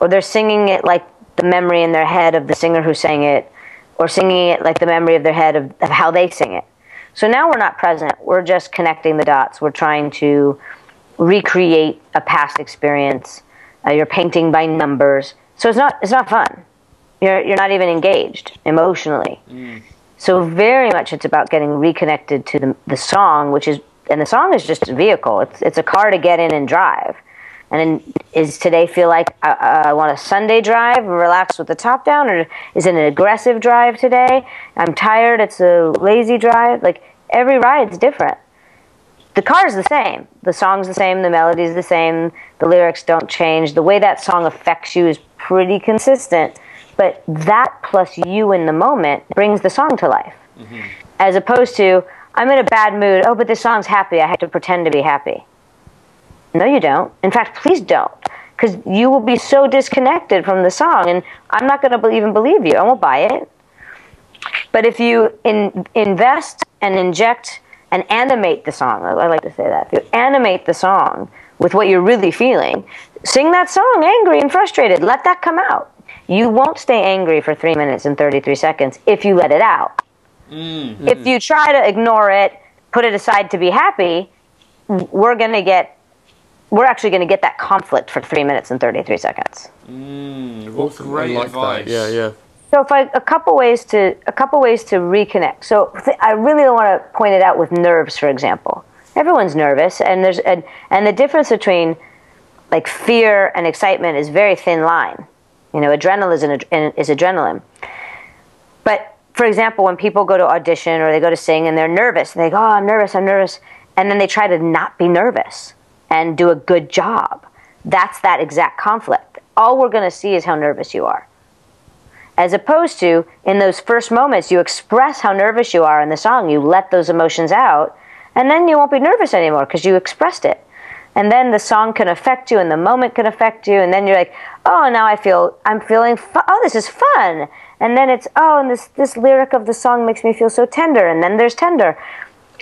Speaker 3: or they're singing it like the memory in their head of the singer who sang it or singing it like the memory of their head of, of how they sing it so now we're not present we're just connecting the dots we're trying to recreate a past experience. Uh, you're painting by numbers, so it's not it's not fun. You're you're not even engaged emotionally. So very much it's about getting reconnected to the the song, which is and the song is just a vehicle. It's it's a car to get in and drive. And then, is today feel like I, I want a Sunday drive relax with the top down, or is it an aggressive drive today? I'm tired. It's a lazy drive. Like every ride's different the car is the same. The song's the same. The melody's the same. The lyrics don't change. The way that song affects you is pretty consistent. But that plus you in the moment brings the song to life. Mm-hmm. As opposed to, I'm in a bad mood. Oh, but this song's happy. I have to pretend to be happy. No, you don't. In fact, please don't. Because you will be so disconnected from the song, and I'm not going to even believe you. I won't buy it. But if you in, invest and inject and animate the song. I like to say that. If you animate the song with what you're really feeling, sing that song angry and frustrated. Let that come out. You won't stay angry for 3 minutes and 33 seconds if you let it out. Mm. If you try to ignore it, put it aside to be happy, we're going to get we're actually going to get that conflict for 3 minutes and 33 seconds. Mm.
Speaker 1: What great
Speaker 2: I like
Speaker 1: advice.
Speaker 2: that. Yeah, yeah.
Speaker 3: So if I a couple ways to a couple ways to reconnect. So th- I really want to point it out with nerves, for example. Everyone's nervous, and there's and, and the difference between like fear and excitement is very thin line. You know, adrenaline is, an, ad- is adrenaline. But for example, when people go to audition or they go to sing and they're nervous, and they go, "Oh, I'm nervous, I'm nervous," and then they try to not be nervous and do a good job. That's that exact conflict. All we're going to see is how nervous you are as opposed to in those first moments you express how nervous you are in the song you let those emotions out and then you won't be nervous anymore because you expressed it and then the song can affect you and the moment can affect you and then you're like oh now i feel i'm feeling oh this is fun and then it's oh and this this lyric of the song makes me feel so tender and then there's tender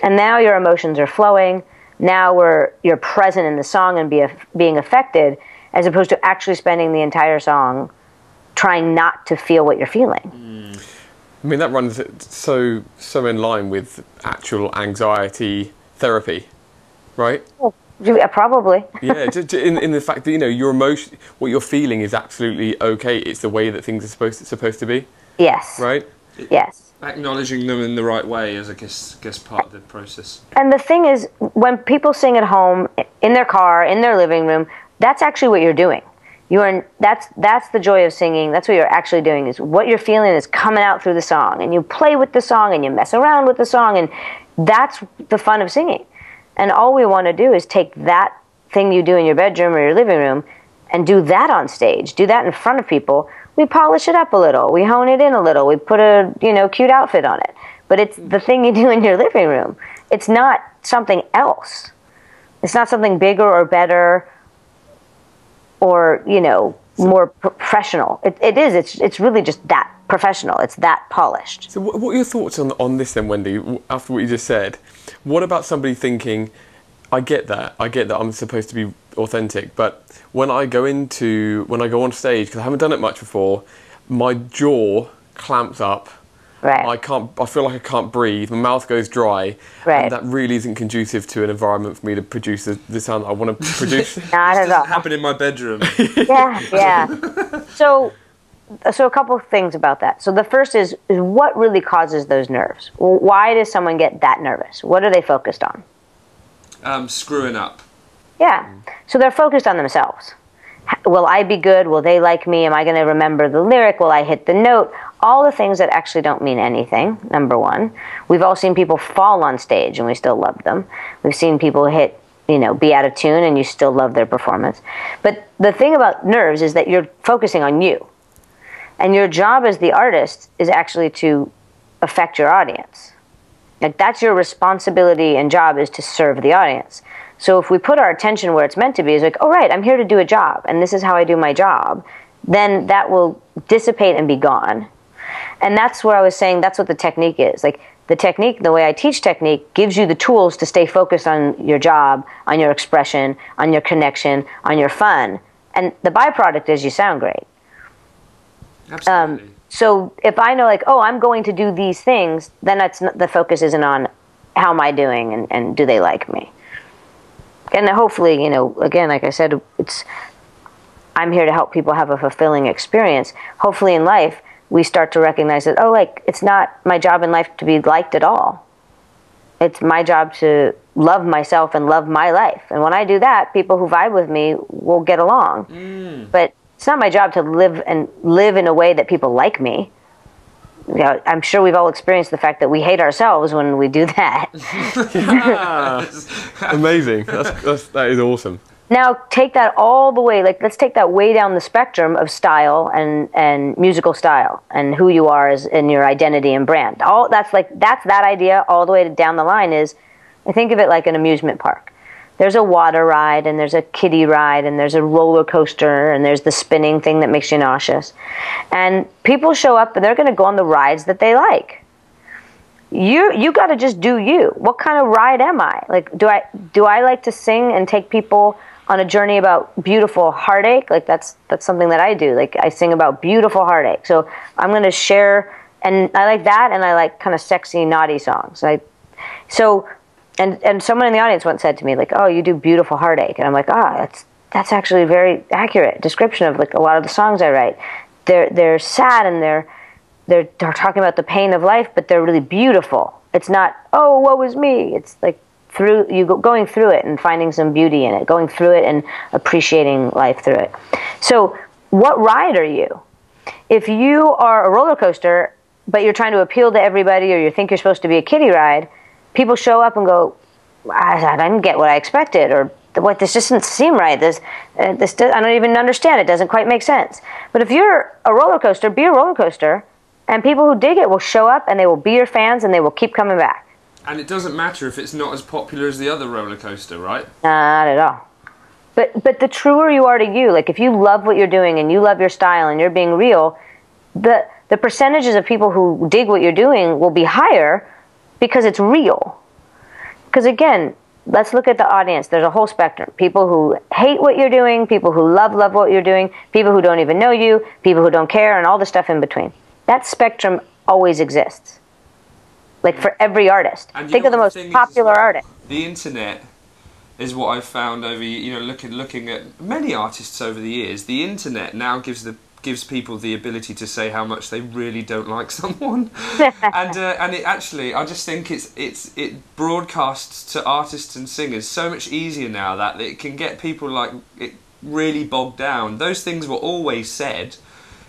Speaker 3: and now your emotions are flowing. Now we're you're present in the song and be, being affected, as opposed to actually spending the entire song trying not to feel what you're feeling. Mm.
Speaker 2: I mean, that runs so so in line with actual anxiety therapy, right?
Speaker 3: Oh, Yeah, Probably.
Speaker 2: yeah, ju- ju- in, in the fact that you know your emotion, what you're feeling is absolutely okay. It's the way that things are supposed supposed to be,
Speaker 3: Yes.
Speaker 2: right?
Speaker 3: Yes.
Speaker 1: Acknowledging them in the right way is, I guess, guess part of the process.
Speaker 3: And the thing is, when people sing at home, in their car, in their living room, that's actually what you're doing. You are that's that's the joy of singing. That's what you're actually doing. Is what you're feeling is coming out through the song, and you play with the song, and you mess around with the song, and that's the fun of singing. And all we want to do is take that thing you do in your bedroom or your living room, and do that on stage. Do that in front of people. We polish it up a little. We hone it in a little. We put a you know cute outfit on it. But it's the thing you do in your living room. It's not something else. It's not something bigger or better or you know more professional. It, it is. It's it's really just that professional. It's that polished.
Speaker 2: So, what, what are your thoughts on on this then, Wendy? After what you just said, what about somebody thinking, "I get that. I get that. I'm supposed to be authentic, but when I go into when I go on stage because I haven't done it much before, my jaw clamps up.
Speaker 3: Right.
Speaker 2: I can't. I feel like I can't breathe. My mouth goes dry,
Speaker 3: Right.
Speaker 2: and that really isn't conducive to an environment for me to produce the, the sound I want to produce.
Speaker 3: Not at all.
Speaker 1: Happened in my bedroom.
Speaker 3: yeah, yeah. So, so a couple of things about that. So the first is, is what really causes those nerves? Why does someone get that nervous? What are they focused on?
Speaker 1: um, screwing up.
Speaker 3: Yeah. So they're focused on themselves. Will I be good? Will they like me? Am I going to remember the lyric? Will I hit the note? All the things that actually don't mean anything, number one. We've all seen people fall on stage and we still love them. We've seen people hit, you know, be out of tune and you still love their performance. But the thing about nerves is that you're focusing on you. And your job as the artist is actually to affect your audience. Like that's your responsibility and job is to serve the audience. So if we put our attention where it's meant to be, is like, oh right, I'm here to do a job, and this is how I do my job, then that will dissipate and be gone. And that's where I was saying that's what the technique is. Like the technique, the way I teach technique, gives you the tools to stay focused on your job, on your expression, on your connection, on your fun. And the byproduct is you sound great.
Speaker 1: Absolutely.
Speaker 3: Um, so if I know, like, oh, I'm going to do these things, then that's not, the focus isn't on how am I doing and, and do they like me. And hopefully, you know, again, like I said, it's I'm here to help people have a fulfilling experience. Hopefully, in life, we start to recognize that oh, like it's not my job in life to be liked at all. It's my job to love myself and love my life. And when I do that, people who vibe with me will get along. Mm. But it's not my job to live and live in a way that people like me. You know, I'm sure we've all experienced the fact that we hate ourselves when we do that.
Speaker 2: Amazing. That's, that's, that is awesome.
Speaker 3: now take that all the way like let's take that way down the spectrum of style and and musical style and who you are as in your identity and brand all that's like that's that idea all the way down the line is i think of it like an amusement park there's a water ride and there's a kiddie ride and there's a roller coaster and there's the spinning thing that makes you nauseous. And people show up and they're going to go on the rides that they like. You you got to just do you. What kind of ride am i? Like do i do i like to sing and take people on a journey about beautiful heartache? Like that's that's something that i do. Like i sing about beautiful heartache. So i'm going to share and i like that and i like kind of sexy naughty songs. I so and and someone in the audience once said to me like oh you do beautiful heartache and i'm like ah that's that's actually a very accurate description of like a lot of the songs i write they're they're sad and they're they're, they're talking about the pain of life, but they're really beautiful. It's not, oh, woe is me. It's like through you go, going through it and finding some beauty in it, going through it and appreciating life through it. So, what ride are you? If you are a roller coaster, but you're trying to appeal to everybody, or you think you're supposed to be a kiddie ride, people show up and go, I, I didn't get what I expected, or what this just doesn't seem right. This, uh, this does, I don't even understand. It doesn't quite make sense. But if you're a roller coaster, be a roller coaster, and people who dig it will show up and they will be your fans and they will keep coming back.
Speaker 1: And it doesn't matter if it's not as popular as the other roller coaster, right?
Speaker 3: Not at all. But but the truer you are to you, like if you love what you're doing and you love your style and you're being real, the the percentages of people who dig what you're doing will be higher because it's real. because again, let's look at the audience. There's a whole spectrum. People who hate what you're doing, people who love love what you're doing, people who don't even know you, people who don't care, and all the stuff in between. That spectrum always exists. Like for every artist.
Speaker 1: And
Speaker 3: Think of the most
Speaker 1: thing is as
Speaker 3: popular
Speaker 1: well?
Speaker 3: artist.
Speaker 1: The internet is what I've found over you know looking looking at many artists over the years. The internet now gives the gives people the ability to say how much they really don't like someone, and uh, and it actually I just think it's it's it broadcasts to artists and singers so much easier now that it can get people like it really bogged down. Those things were always said.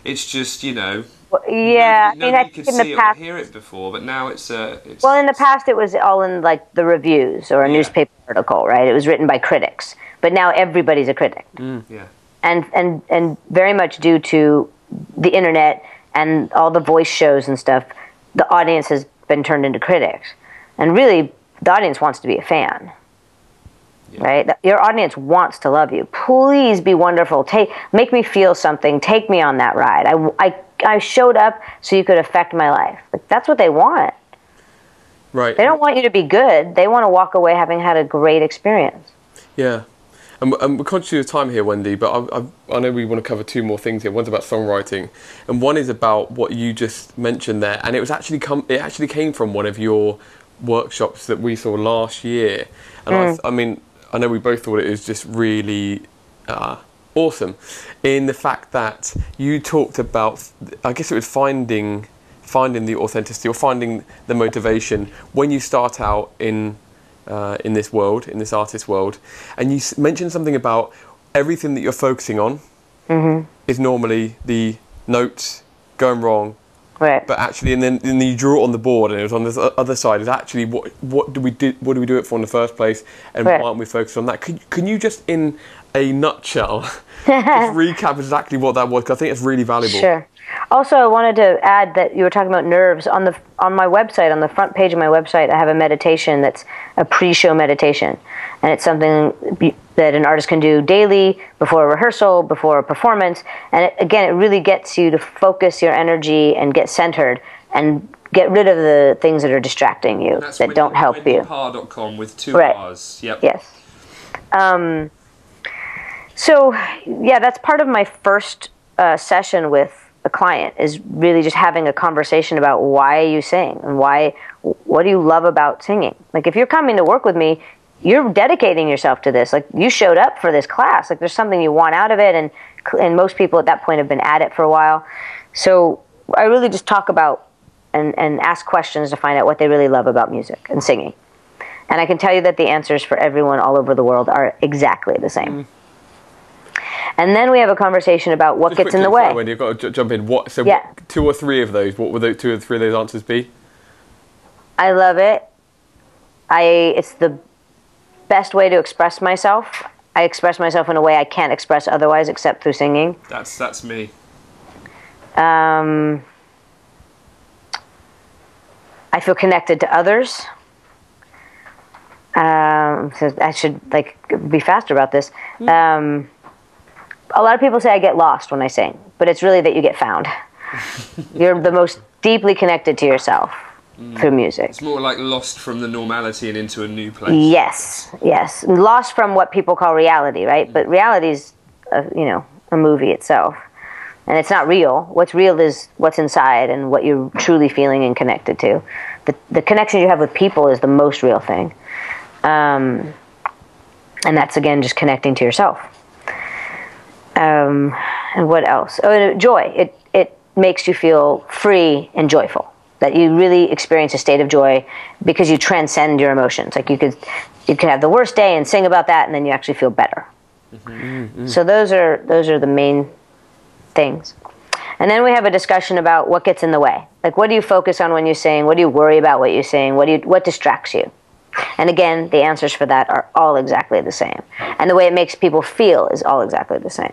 Speaker 1: It's just you know.
Speaker 3: Well, yeah,
Speaker 1: nobody,
Speaker 3: I mean, I
Speaker 1: nobody
Speaker 3: think
Speaker 1: could
Speaker 3: in
Speaker 1: see
Speaker 3: the
Speaker 1: it
Speaker 3: past.
Speaker 1: or hear it before, but now it's uh, it's
Speaker 3: Well, in the past, it was all in like the reviews or a
Speaker 1: Yeah.
Speaker 3: newspaper article, right? It was written by critics. But now everybody's a critic.
Speaker 1: yeah.
Speaker 3: And and and very much due to the internet and all the voice shows and stuff, the audience has been turned into critics, and really, the audience wants to be a fan. Right, your audience wants to love you. Please be wonderful. Take, make me feel something. Take me on that ride. I, I, I showed up so you could affect my life. Like that's what they want.
Speaker 2: Right.
Speaker 3: They don't want you to be good. They want to walk away having had a great experience.
Speaker 2: Yeah. And, and we're conscious of time here, Wendy, but I, I, I know we want to cover two more things here. One's about songwriting, and one is about what you just mentioned there. And it was actually come, it actually came from one of your workshops that we saw last year. And I, I mean, I know we both thought it was just really uh, awesome in the fact that you talked about. I guess it was finding finding the authenticity or finding the motivation when you start out in uh, in this world, in this artist world, and you s- mentioned something about everything that you're focusing on is normally the notes going wrong,
Speaker 3: Right.
Speaker 2: but actually, and then, and then you draw it on the board, and it was on this other side. Is actually what what do we do? What do we do it for in the first place? And
Speaker 3: Right.
Speaker 2: why aren't we focused on that? Can, can you just, in a nutshell, just recap exactly what that was? Because I think it's really valuable.
Speaker 3: Sure. Also, I wanted to add that you were talking about nerves on the on my website. On the front page of my website, I have a meditation that's a pre-show meditation, and it's something that an artist can do daily before a rehearsal, before a performance. And it, again, it really gets you to focus your energy and get centered and get rid of the things that are distracting you that don't help you.
Speaker 1: WendyParr.com with two
Speaker 3: Right.
Speaker 1: R's. Yep.
Speaker 3: Yes. Um, so, yeah, that's part of my first uh, session with a client is really just having a conversation about why you sing and why, what do you love about singing? Like, if you're coming to work with me, you're dedicating yourself to this. Like, you showed up for this class. Like, there's something you want out of it, and and most people at that point have been at it for a while. So, I really just talk about and, and ask questions to find out what they really love about music and singing. And I can tell you that the answers for everyone all over the world are exactly the same. Mm. And then we have a conversation about what
Speaker 2: Just
Speaker 3: gets in the way.
Speaker 2: When you've got to ju- jump in. What? So,
Speaker 3: Yeah.
Speaker 2: what, two or three of those. What would those two or three of those answers be?
Speaker 3: I love it. I it's the best way to express myself. I express myself in a way I can't express otherwise except through singing.
Speaker 1: That's that's me.
Speaker 3: Um, I feel connected to others. Um, so I should like be faster about this. Um, a lot of people say I get lost when I sing, but it's really that you get found. You're the most deeply connected to yourself through music.
Speaker 1: It's more like lost from the normality and into a new place.
Speaker 3: Yes, yes. Lost from what people call reality, right? But reality is, a, you know, a movie itself, and it's not real. What's real is what's inside and what you're truly feeling and connected to. The the connection you have with people is the most real thing, um, and that's again just connecting to yourself. Um, and what else? Oh, joy. It it makes you feel free and joyful. That you really experience a state of joy because you transcend your emotions. Like you could you could have the worst day and sing about that, and then you actually feel better. So those are those are the main things. And then we have a discussion about what gets in the way. Like what do you focus on when you're sing? What do you worry about what you sing? What do you what distracts you? And again, the answers for that are all exactly the same. And the way it makes people feel is all exactly the same.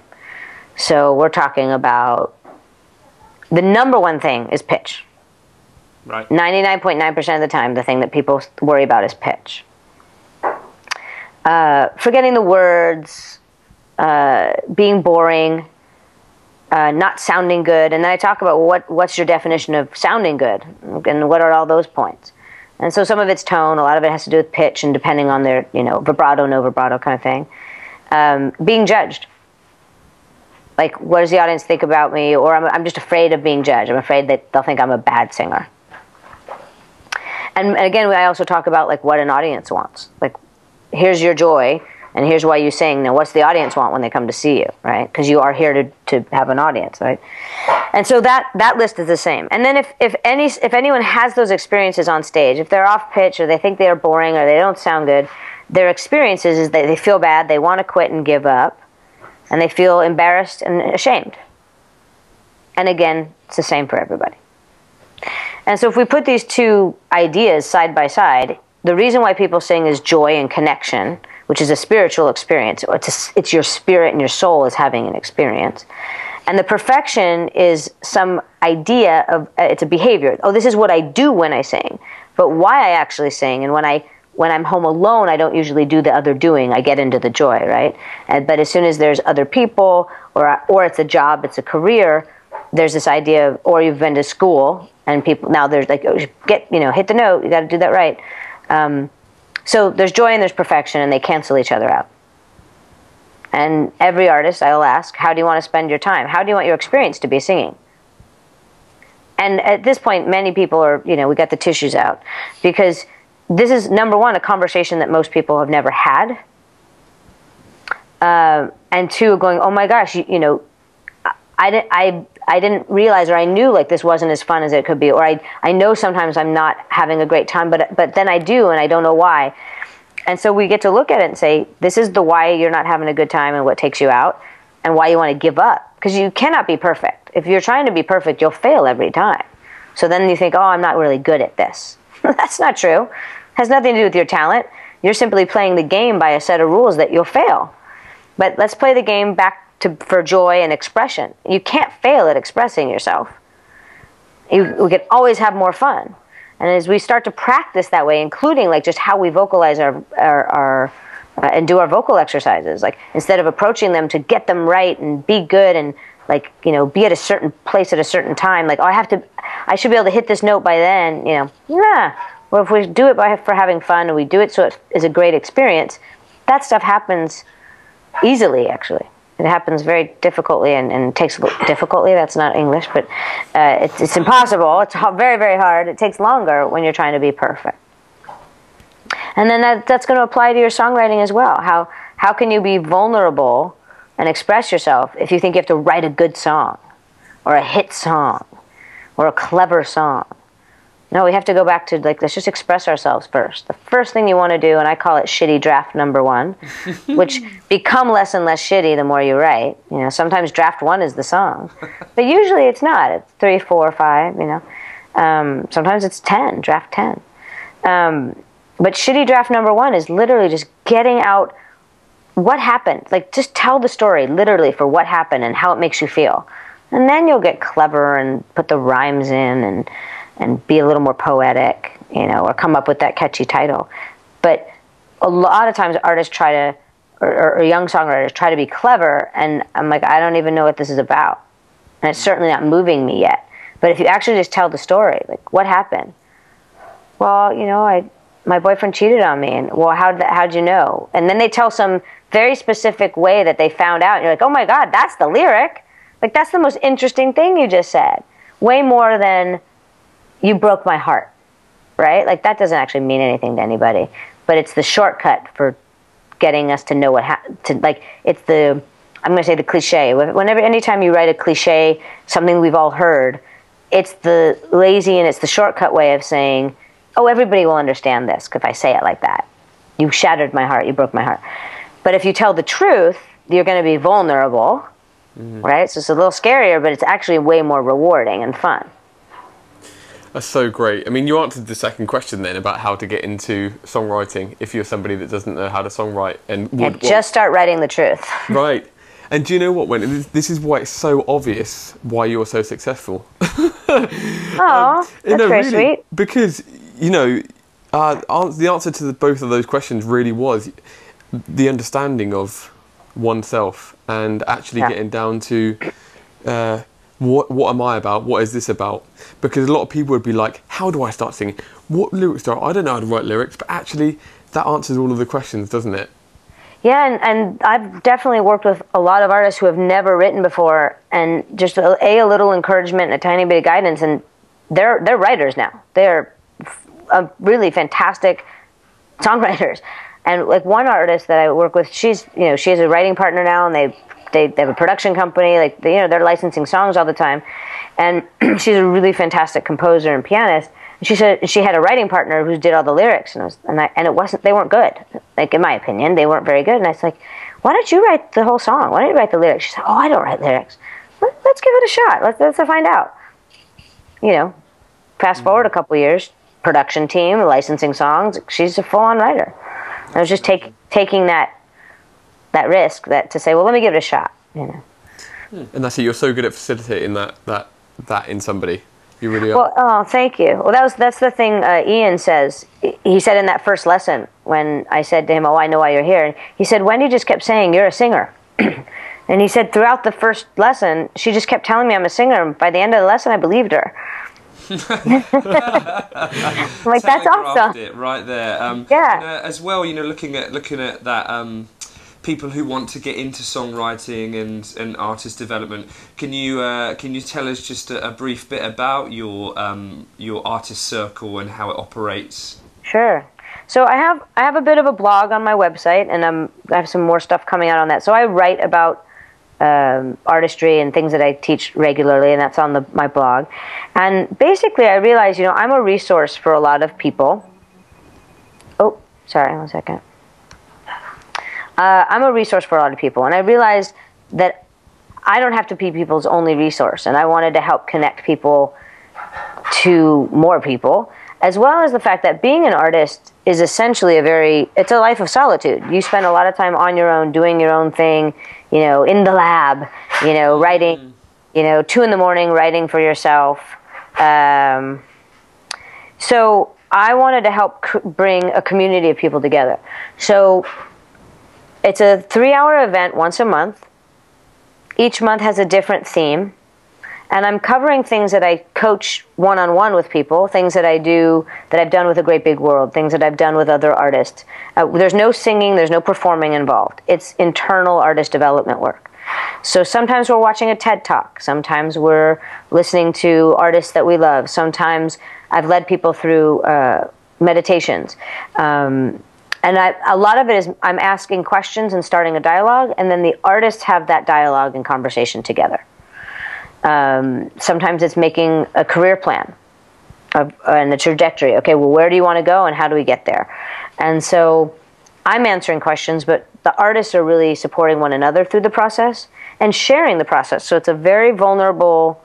Speaker 3: So we're talking about the number one thing is pitch.
Speaker 1: Right.
Speaker 3: 99.9% of the time, the thing that people worry about is pitch. Uh, forgetting the words, uh, being boring, uh, not sounding good. And then I talk about what, what's your definition of sounding good and what are all those points. And so some of it's tone, a lot of it has to do with pitch, and depending on their, you know, vibrato, no vibrato kind of thing. Um, being judged. Like, what does the audience think about me? Or I'm, I'm just afraid of being judged. I'm afraid that they'll think I'm a bad singer. And again, I also talk about like what an audience wants. Like, here's your joy, and here's why you sing. Now, what's the audience want when they come to see you, right? Because you are here to, to have an audience, right? And so that that list is the same. And then if, if any if anyone has those experiences on stage, if they're off pitch or they think they are boring or they don't sound good, their experiences is that they feel bad, they want to quit and give up, and they feel embarrassed and ashamed. And again, it's the same for everybody. And so if we put these two ideas side by side, the reason why people sing is joy and connection, which is a spiritual experience. It's, a, it's your spirit and your soul is having an experience. And the perfection is some idea of uh, it's a behavior. Oh, this is what I do when I sing, but why I actually sing. And when I when I'm home alone, I don't usually do the other doing. I get into the joy, right? And, but as soon as there's other people, or or it's a job, it's a career. There's this idea of, or you've been to school, and people now there's like, oh, get you know, hit the note. You got to do that right. Um, so there's joy and there's perfection, and they cancel each other out. And every artist, I'll ask, how do you want to spend your time? How do you want your experience to be singing? And at this point, many people are, you know, we got the tissues out because this is number one, a conversation that most people have never had. Uh, and two, going, oh my gosh, you, you know, I, I, I didn't realize or I knew like this wasn't as fun as it could be or I, I know sometimes I'm not having a great time but but then I do and I don't know why. And so we get to look at it and say this is the why you're not having a good time and what takes you out and why you want to give up. Because you cannot be perfect. If you're trying to be perfect you'll fail every time. So then you think oh I'm not really good at this. That's not true has nothing to do with your talent you're simply playing the game by a set of rules that you'll fail but let's play the game back to, for joy and expression. You can't fail at expressing yourself. You, we can always have more fun. And as we start to practice that way, including like just how we vocalize our, our, our uh, and do our vocal exercises, like instead of approaching them to get them right and be good and like you know be at a certain place at a certain time, like oh I have to, I should be able to hit this note by then, you know, nah. Well, if we do it by for having fun and we do it so it is a great experience, that stuff happens easily actually it happens very difficultly and, and takes difficultly. That's not English, but uh, it's, it's impossible. It's very, very hard. It takes longer when you're trying to be perfect. And then that, that's going to apply to your songwriting as well. How, how can you be vulnerable and express yourself if you think you have to write a good song or a hit song or a clever song? No, we have to go back to like let's just express ourselves first. The first thing you want to do, and I call it shitty draft number one, which become less and less shitty the more you write. You know, sometimes draft one is the song, but usually it's not. It's three, four, five. You know, um, sometimes it's ten. Draft ten. Um, but shitty draft number one is literally just getting out what happened. Like just tell the story literally for what happened and how it makes you feel, and then you'll get clever and put the rhymes in and and be a little more poetic, you know, or come up with that catchy title. But a lot of times artists try to, or, or, young songwriters try to be clever, and I'm like, I don't even know what this is about. And it's certainly not moving me yet. But if you actually just tell the story, like, what happened? Well, you know, I, my boyfriend cheated on me, and well, how did how'd you know? And then they tell some very specific way that they found out, and you're like, oh my god, that's the lyric. Like that's the most interesting thing you just said. Way more than you broke my heart, right? Like that doesn't actually mean anything to anybody, but it's the shortcut for getting us to know what happened. To like, it's the I'm going to say the cliche. Whenever, anytime you write a cliche, something we've all heard, it's the lazy and it's the shortcut way of saying, "Oh, everybody will understand this if I say it like that." You shattered my heart. You broke my heart. But if you tell the truth, you're going to be vulnerable, mm-hmm. right? So it's a little scarier, but it's actually way more rewarding and fun.
Speaker 2: That's so great. I mean, you answered the second question then about how to get into songwriting if you're somebody that doesn't know how to songwrite and
Speaker 3: would, yeah, just start writing the truth.
Speaker 2: right. And do you know what, When This is why it's so obvious why you're so successful.
Speaker 3: Oh, um, that's know, very really, sweet.
Speaker 2: Because, you know, uh, the answer to the, both of those questions really was the understanding of oneself and actually yeah. getting down to uh, what what am I about? What is this about? Because a lot of people would be like, how do I start singing? What lyrics do I? I don't know how to write lyrics, but actually, that answers all of the questions, doesn't it?
Speaker 3: Yeah, and, and I've definitely worked with a lot of artists who have never written before, and just a, a little encouragement and a tiny bit of guidance, and they're they're writers now. They're really fantastic songwriters. And like one artist that I work with, she's you know she has a writing partner now, and they they, they have a production company. Like they, you know they're licensing songs all the time, and she's a really fantastic composer and pianist. And she said she had a writing partner who did all the lyrics, and it was, and, I, and it wasn't they weren't good. Like in my opinion, they weren't very good. And I was like, why don't you write the whole song? Why don't you write the lyrics? She said, oh, I don't write lyrics. Let, let's give it a shot. Let's let's find out. You know, fast mm-hmm. forward a couple years, production team, licensing songs. She's a full-on writer. I was just take, taking that that risk that to say, well, let me give it a shot. You know.
Speaker 2: And that's it. You're so good at facilitating that that that in somebody. You really are.
Speaker 3: Well, oh, thank you. Well, that was that's the thing. Uh, Ian says he said in that first lesson when I said to him, "Oh, I know why you're here." He said, "Wendy just kept saying you're a singer," and he said throughout the first lesson, she just kept telling me I'm a singer. And by the end of the lesson, I believed her. Like that's awesome.
Speaker 1: It right there. Um,
Speaker 3: Yeah.
Speaker 1: and, uh, as well, you know, looking at looking at that. Um, people who want to get into songwriting and, and artist development, can you uh, can you tell us just a, a brief bit about your um, your artist circle and how it operates?
Speaker 3: Sure. So I have I have a bit of a blog on my website, and I'm, I have some more stuff coming out on that. So I write about um, artistry and things that I teach regularly, and that's on the, my blog. And basically, I realize you know I'm a resource for a lot of people. Oh, sorry, one second. Uh, I'm a resource for a lot of people, and I realized that I don't have to be people's only resource, and I wanted to help connect people to more people, as well as the fact that being an artist is essentially a very it's a life of solitude. You spend a lot of time on your own, doing your own thing, you know, in the lab, you know, writing, you know, two in the morning writing for yourself. Um, so I wanted to help c- bring a community of people together. So it's a three-hour event once a month. Each month has a different theme and I'm covering things that I coach one on one with people, things that I do that I've done with a great big world, things that I've done with other artists. Uh, there's no singing, there's no performing involved. It's internal artist development work. So sometimes we're watching a TED talk, sometimes we're listening to artists that we love, sometimes I've led people through uh, meditations. Um, and I, a lot of it is I'm asking questions and starting a dialogue, and then the artists have that dialogue and conversation together. Um, sometimes it's making a career plan of, and a trajectory. Okay, well, where do you want to go and how do we get there? And so I'm answering questions, but the artists are really supporting one another through the process and sharing the process. So it's a very vulnerable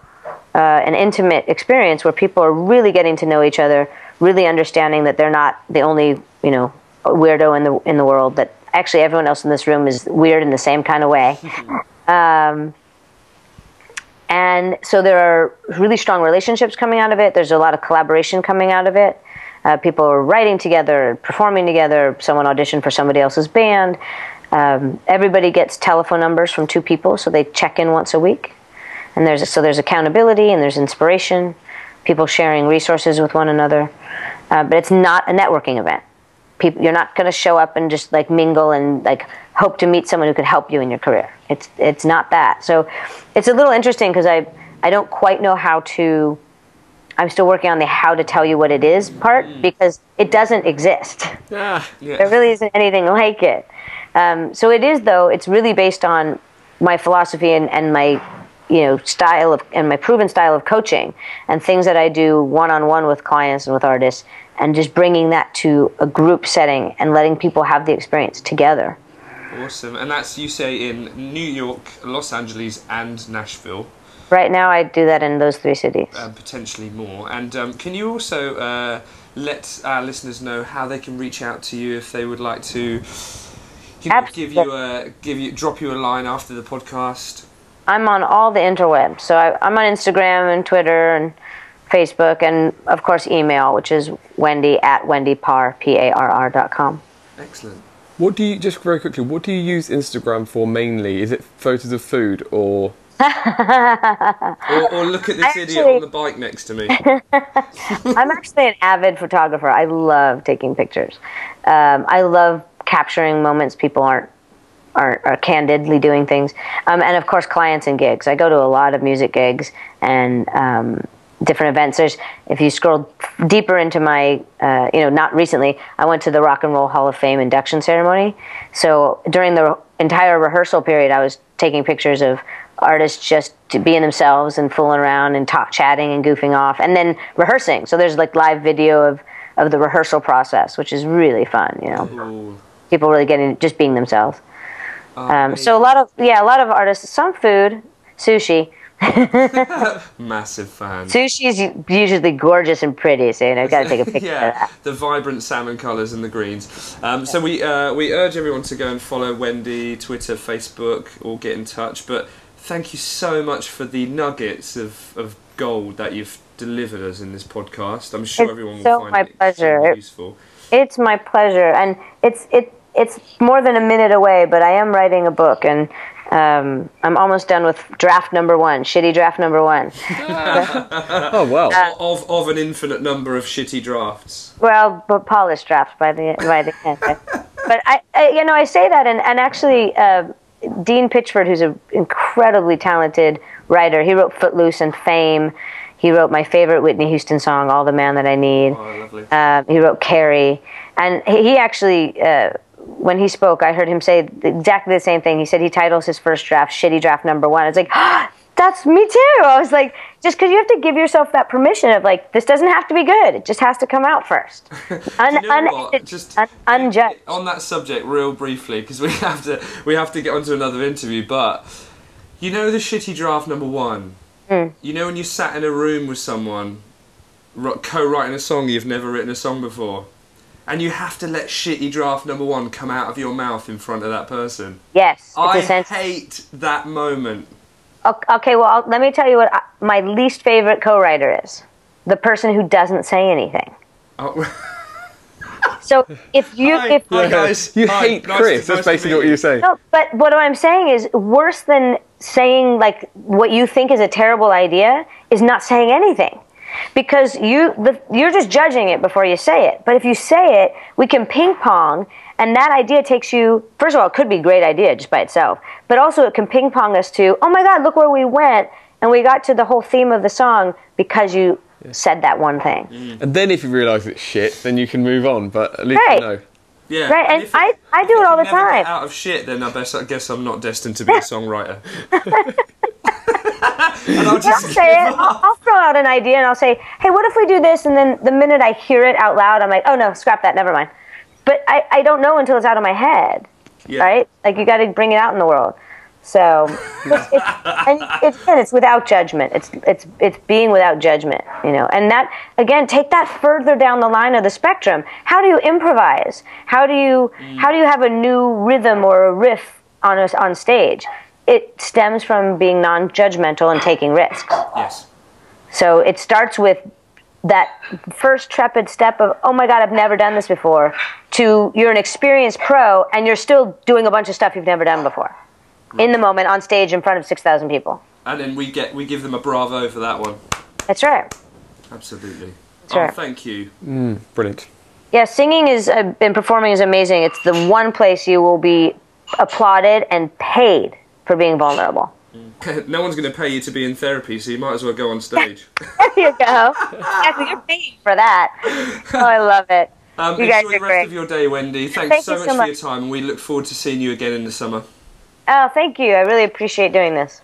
Speaker 3: uh, and intimate experience where people are really getting to know each other, really understanding that they're not the only, you know, weirdo in the in the world. That actually everyone else in this room is weird in the same kind of way. um, and so there are really strong relationships coming out of it. There's a lot of collaboration coming out of it. Uh, people are writing together, performing together. Someone auditioned for somebody else's band. Um, everybody gets telephone numbers from two people, so they check in once a week. And there's so there's accountability and there's inspiration. People sharing resources with one another, uh, but it's not a networking event. People, you're not going to show up and just like mingle and like hope to meet someone who could help you in your career. It's it's not that. So it's a little interesting because I I don't quite know how to. I'm still working on the how to tell you what it is part because it doesn't exist.
Speaker 2: yeah.
Speaker 3: There really isn't anything like it. Um, so it is though. It's really based on my philosophy and, and my you know style of and my proven style of coaching and things that I do one on one with clients and with artists and just bringing that to a group setting and letting people have the experience together.
Speaker 1: Awesome, and that's you say in New York, Los Angeles, and Nashville.
Speaker 3: Right now, I do that in those three cities.
Speaker 1: uh, potentially more. And um, can you also uh, let our listeners know how they can reach out to you if they would like to know, give you a give you drop you a line after the podcast?
Speaker 3: I'm on all the interwebs. So I, I'm on Instagram and Twitter and Facebook, and of course, email, which is wendy at wendyparr, P-A-R-R dot com.
Speaker 1: Excellent.
Speaker 2: What do you just very quickly? What do you use Instagram for mainly? Is it photos of food or?
Speaker 1: or, or look at this
Speaker 3: I
Speaker 1: idiot on the bike next to me.
Speaker 3: I'm actually an avid photographer. I love taking pictures. Um, I love capturing moments people aren't are, are candidly doing things, um, and of course clients and gigs. I go to a lot of music gigs and um, different events. There's if you scroll deeper into my, uh, you know, not recently, I went to the Rock and Roll Hall of Fame induction ceremony. So during the entire rehearsal period, I was taking pictures of artists just being themselves and fooling around and talk, chatting and goofing off, and then rehearsing. So there's like live video of of the rehearsal process, which is really fun. You know,
Speaker 1: Ooh.
Speaker 3: people really getting just being themselves.
Speaker 1: Oh,
Speaker 3: Um, so a lot of yeah, a lot of artists, some food, sushi.
Speaker 1: massive fan.
Speaker 3: Sushi is usually gorgeous and pretty, so you know, got to take a picture of
Speaker 1: yeah,
Speaker 3: that.
Speaker 1: the vibrant salmon colours and the greens. Um, so we uh, we urge everyone to go and follow Wendy, Twitter, Facebook, or get in touch. But thank you so much for the nuggets of, of gold that you've delivered us in this podcast. I'm sure
Speaker 3: It's
Speaker 1: everyone will
Speaker 3: so
Speaker 1: find
Speaker 3: my
Speaker 1: it
Speaker 3: pleasure.
Speaker 1: extremely useful.
Speaker 3: It's my pleasure, and it's it it's more than a minute away, but I am writing a book, and um, I'm almost done with draft number one, shitty draft number one.
Speaker 2: Oh wow.
Speaker 3: Uh,
Speaker 1: of of an infinite number of shitty drafts.
Speaker 3: Well, but polished draft by the by the end. but I, I, you know, I say that, and and actually, uh, Dean Pitchford, who's an incredibly talented writer, he wrote Footloose and Fame. He wrote my favorite Whitney Houston song, "All the Man That I Need."
Speaker 1: Oh, lovely.
Speaker 3: Um, he wrote Carrie, and he he actually, uh, when he spoke, I heard him say exactly the same thing. He said he titles his first draft "Shitty Draft Number One." It's like, that's me too. I was like, just because you have to give yourself that permission of like, this doesn't have to be good. It just has to come out first, Un-
Speaker 1: you know
Speaker 3: un-?
Speaker 1: Just
Speaker 3: un- unjudged.
Speaker 1: on that subject, real briefly, because we have to we have to get onto another interview. But you know the shitty draft number one.
Speaker 3: Hmm.
Speaker 1: You know when you sat in a room with someone, co-writing a song you've never written a song before, and you have to let shitty draft number one come out of your mouth in front of that person.
Speaker 3: Yes,
Speaker 1: I
Speaker 3: essential.
Speaker 1: hate that moment.
Speaker 3: Okay, well, I'll, let me tell you what I, my least favorite co-writer is: the person who doesn't say anything.
Speaker 1: Oh,
Speaker 3: So if you
Speaker 1: Hi.
Speaker 3: if
Speaker 1: Hi, guys.
Speaker 2: You
Speaker 1: Hi,
Speaker 2: hate
Speaker 1: nice
Speaker 2: Chris.
Speaker 1: to-
Speaker 2: That's
Speaker 1: to
Speaker 2: basically what
Speaker 1: you.
Speaker 2: you're saying.
Speaker 3: No, but what I'm saying is worse than saying like what you think is a terrible idea is not saying anything. Because you the, you're just judging it before you say it. But if you say it, we can ping pong and that idea takes you first of all, it could be a great idea just by itself. But also it can ping pong us to, oh my god, look where we went and we got to the whole theme of the song because you said that one thing. Mm.
Speaker 2: And then if you realise it's shit, then you can move on. But at least
Speaker 3: Right.
Speaker 2: you know.
Speaker 1: Yeah,
Speaker 3: Right, and
Speaker 1: if
Speaker 3: I- I do it all the
Speaker 1: never get
Speaker 3: time.
Speaker 1: out of shit, then I best I guess I'm not destined to be a songwriter. and I'll
Speaker 3: I'll say it. I'll, I'll throw out an idea and I'll say, "Hey, what if we do this?" And then the minute I hear it out loud, I'm like, "Oh no, scrap that. Never mind." But I, I don't know until it's out of my head,
Speaker 1: Yeah.
Speaker 3: right? Like you got to bring it out in the world. So, it's, it's, and it's it's without judgment. It's it's it's being without judgment, you know. And that again, take that further down the line of the spectrum. How do you improvise? How do you mm. how do you have a new rhythm or a riff on a, on stage? It stems from being non-judgmental and taking risks.
Speaker 1: Yes.
Speaker 3: So it starts with that first trepid step of, oh my God, I've never done this before, to you're an experienced pro and you're still doing a bunch of stuff you've never done before. In the moment, on stage in front of 6,000 people.
Speaker 1: And then we get we give them a bravo for that one.
Speaker 3: That's right.
Speaker 1: Absolutely.
Speaker 3: That's
Speaker 1: oh,
Speaker 3: right.
Speaker 1: thank you.
Speaker 2: Mm, Brilliant.
Speaker 3: Yeah, singing is, uh, and performing is amazing. It's the one place you will be applauded and paid for being vulnerable.
Speaker 1: no one's going to pay you to be in therapy, so you might as well go on stage.
Speaker 3: There you go. Exactly, you're paying for that. Oh, I love it.
Speaker 1: Um,
Speaker 3: You guys
Speaker 1: enjoy
Speaker 3: are
Speaker 1: the rest
Speaker 3: great.
Speaker 1: of your day, Wendy. Thanks
Speaker 3: Thank
Speaker 1: so
Speaker 3: you
Speaker 1: much
Speaker 3: so
Speaker 1: for your time, and we look forward to seeing you again in the summer.
Speaker 3: Oh, thank you. I really appreciate doing this.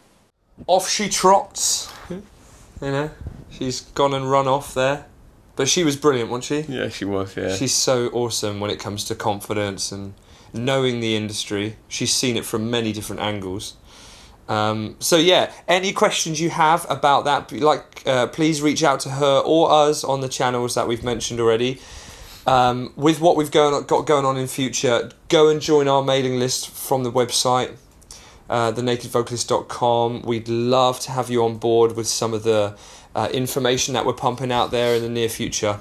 Speaker 1: Off she trots. you know, she's gone and run off there. But she was brilliant, wasn't she?
Speaker 2: Yeah, she was. Yeah.
Speaker 1: She's so awesome when it comes to confidence and knowing the industry. She's seen it from many different angles. Um, so yeah, any questions you have about that, like uh, please reach out to her or us on the channels that we've mentioned already. Um, with what we've going got going on in future, go and join our mailing list from the website, uh, thenakedvocalist.com. We'd love to have you on board with some of the uh, information that we're pumping out there in the near future.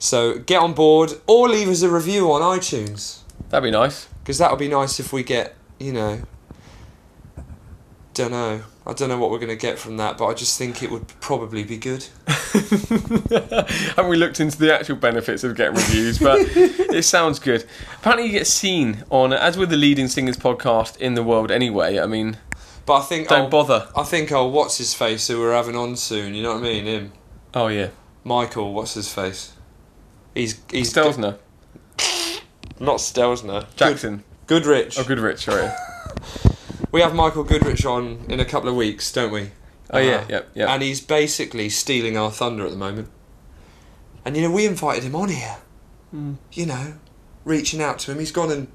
Speaker 1: So get on board or leave us a review on iTunes
Speaker 2: That'd be nice.
Speaker 1: Because that would be nice if we get you know don't know. I don't know what we're going to get from that, but I just think it would probably be good.
Speaker 2: Haven't we looked into the actual benefits of getting reviews? But it sounds good. Apparently, you get seen on, as with the leading singers podcast in the world anyway. I mean,
Speaker 1: But I think
Speaker 2: don't
Speaker 1: I'll-
Speaker 2: bother.
Speaker 1: I think I'll what's his face who we're having on soon. You know what I mean? Him,
Speaker 2: Oh, yeah.
Speaker 1: Michael. What's his face? He's he's
Speaker 2: Stelzner.
Speaker 1: Not Stelzner.
Speaker 2: Jackson.
Speaker 1: Good, Goodrich.
Speaker 2: Oh, Goodrich, sorry.
Speaker 1: We have Michael Goodrich on in a couple of weeks, don't we?
Speaker 2: Oh, yeah,
Speaker 1: Uh,
Speaker 2: yeah, yeah.
Speaker 1: And he's basically stealing our thunder at the moment. And you know, we invited him on here.
Speaker 2: Hmm.
Speaker 1: You know, reaching out to him. He's gone and,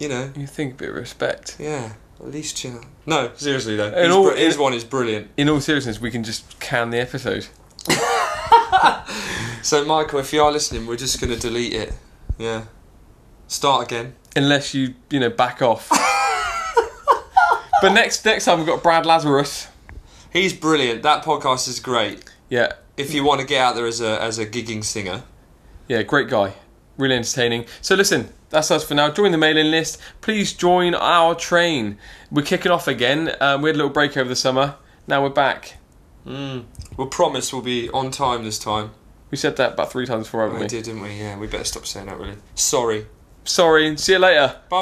Speaker 1: you know,
Speaker 2: You think a bit of respect.
Speaker 1: yeah, at least you know. No, seriously though,
Speaker 2: In
Speaker 1: his,
Speaker 2: all-
Speaker 1: br- his one is brilliant.
Speaker 2: In all seriousness, we can just can the episode.
Speaker 1: So, Michael, if you are listening, we're just going to delete it. Yeah. Start again.
Speaker 2: Unless you, you know, back off. but next next time we've got Brad Lazarus.
Speaker 1: He's brilliant. That podcast is great.
Speaker 2: Yeah,
Speaker 1: If you want to get out there as a as a gigging singer,
Speaker 2: yeah, great guy. Really entertaining. So listen, that's us for now. Join the mailing list. Please join our train. We're kicking off again. Um, we had a little break over the summer. Now we're back.
Speaker 1: mm, we'll promise we'll be on time this time.
Speaker 2: We said that about three times before, haven't
Speaker 1: We
Speaker 2: we?
Speaker 1: did, didn't we? Yeah, we better stop saying that. Really. Sorry.
Speaker 2: Sorry. See you later.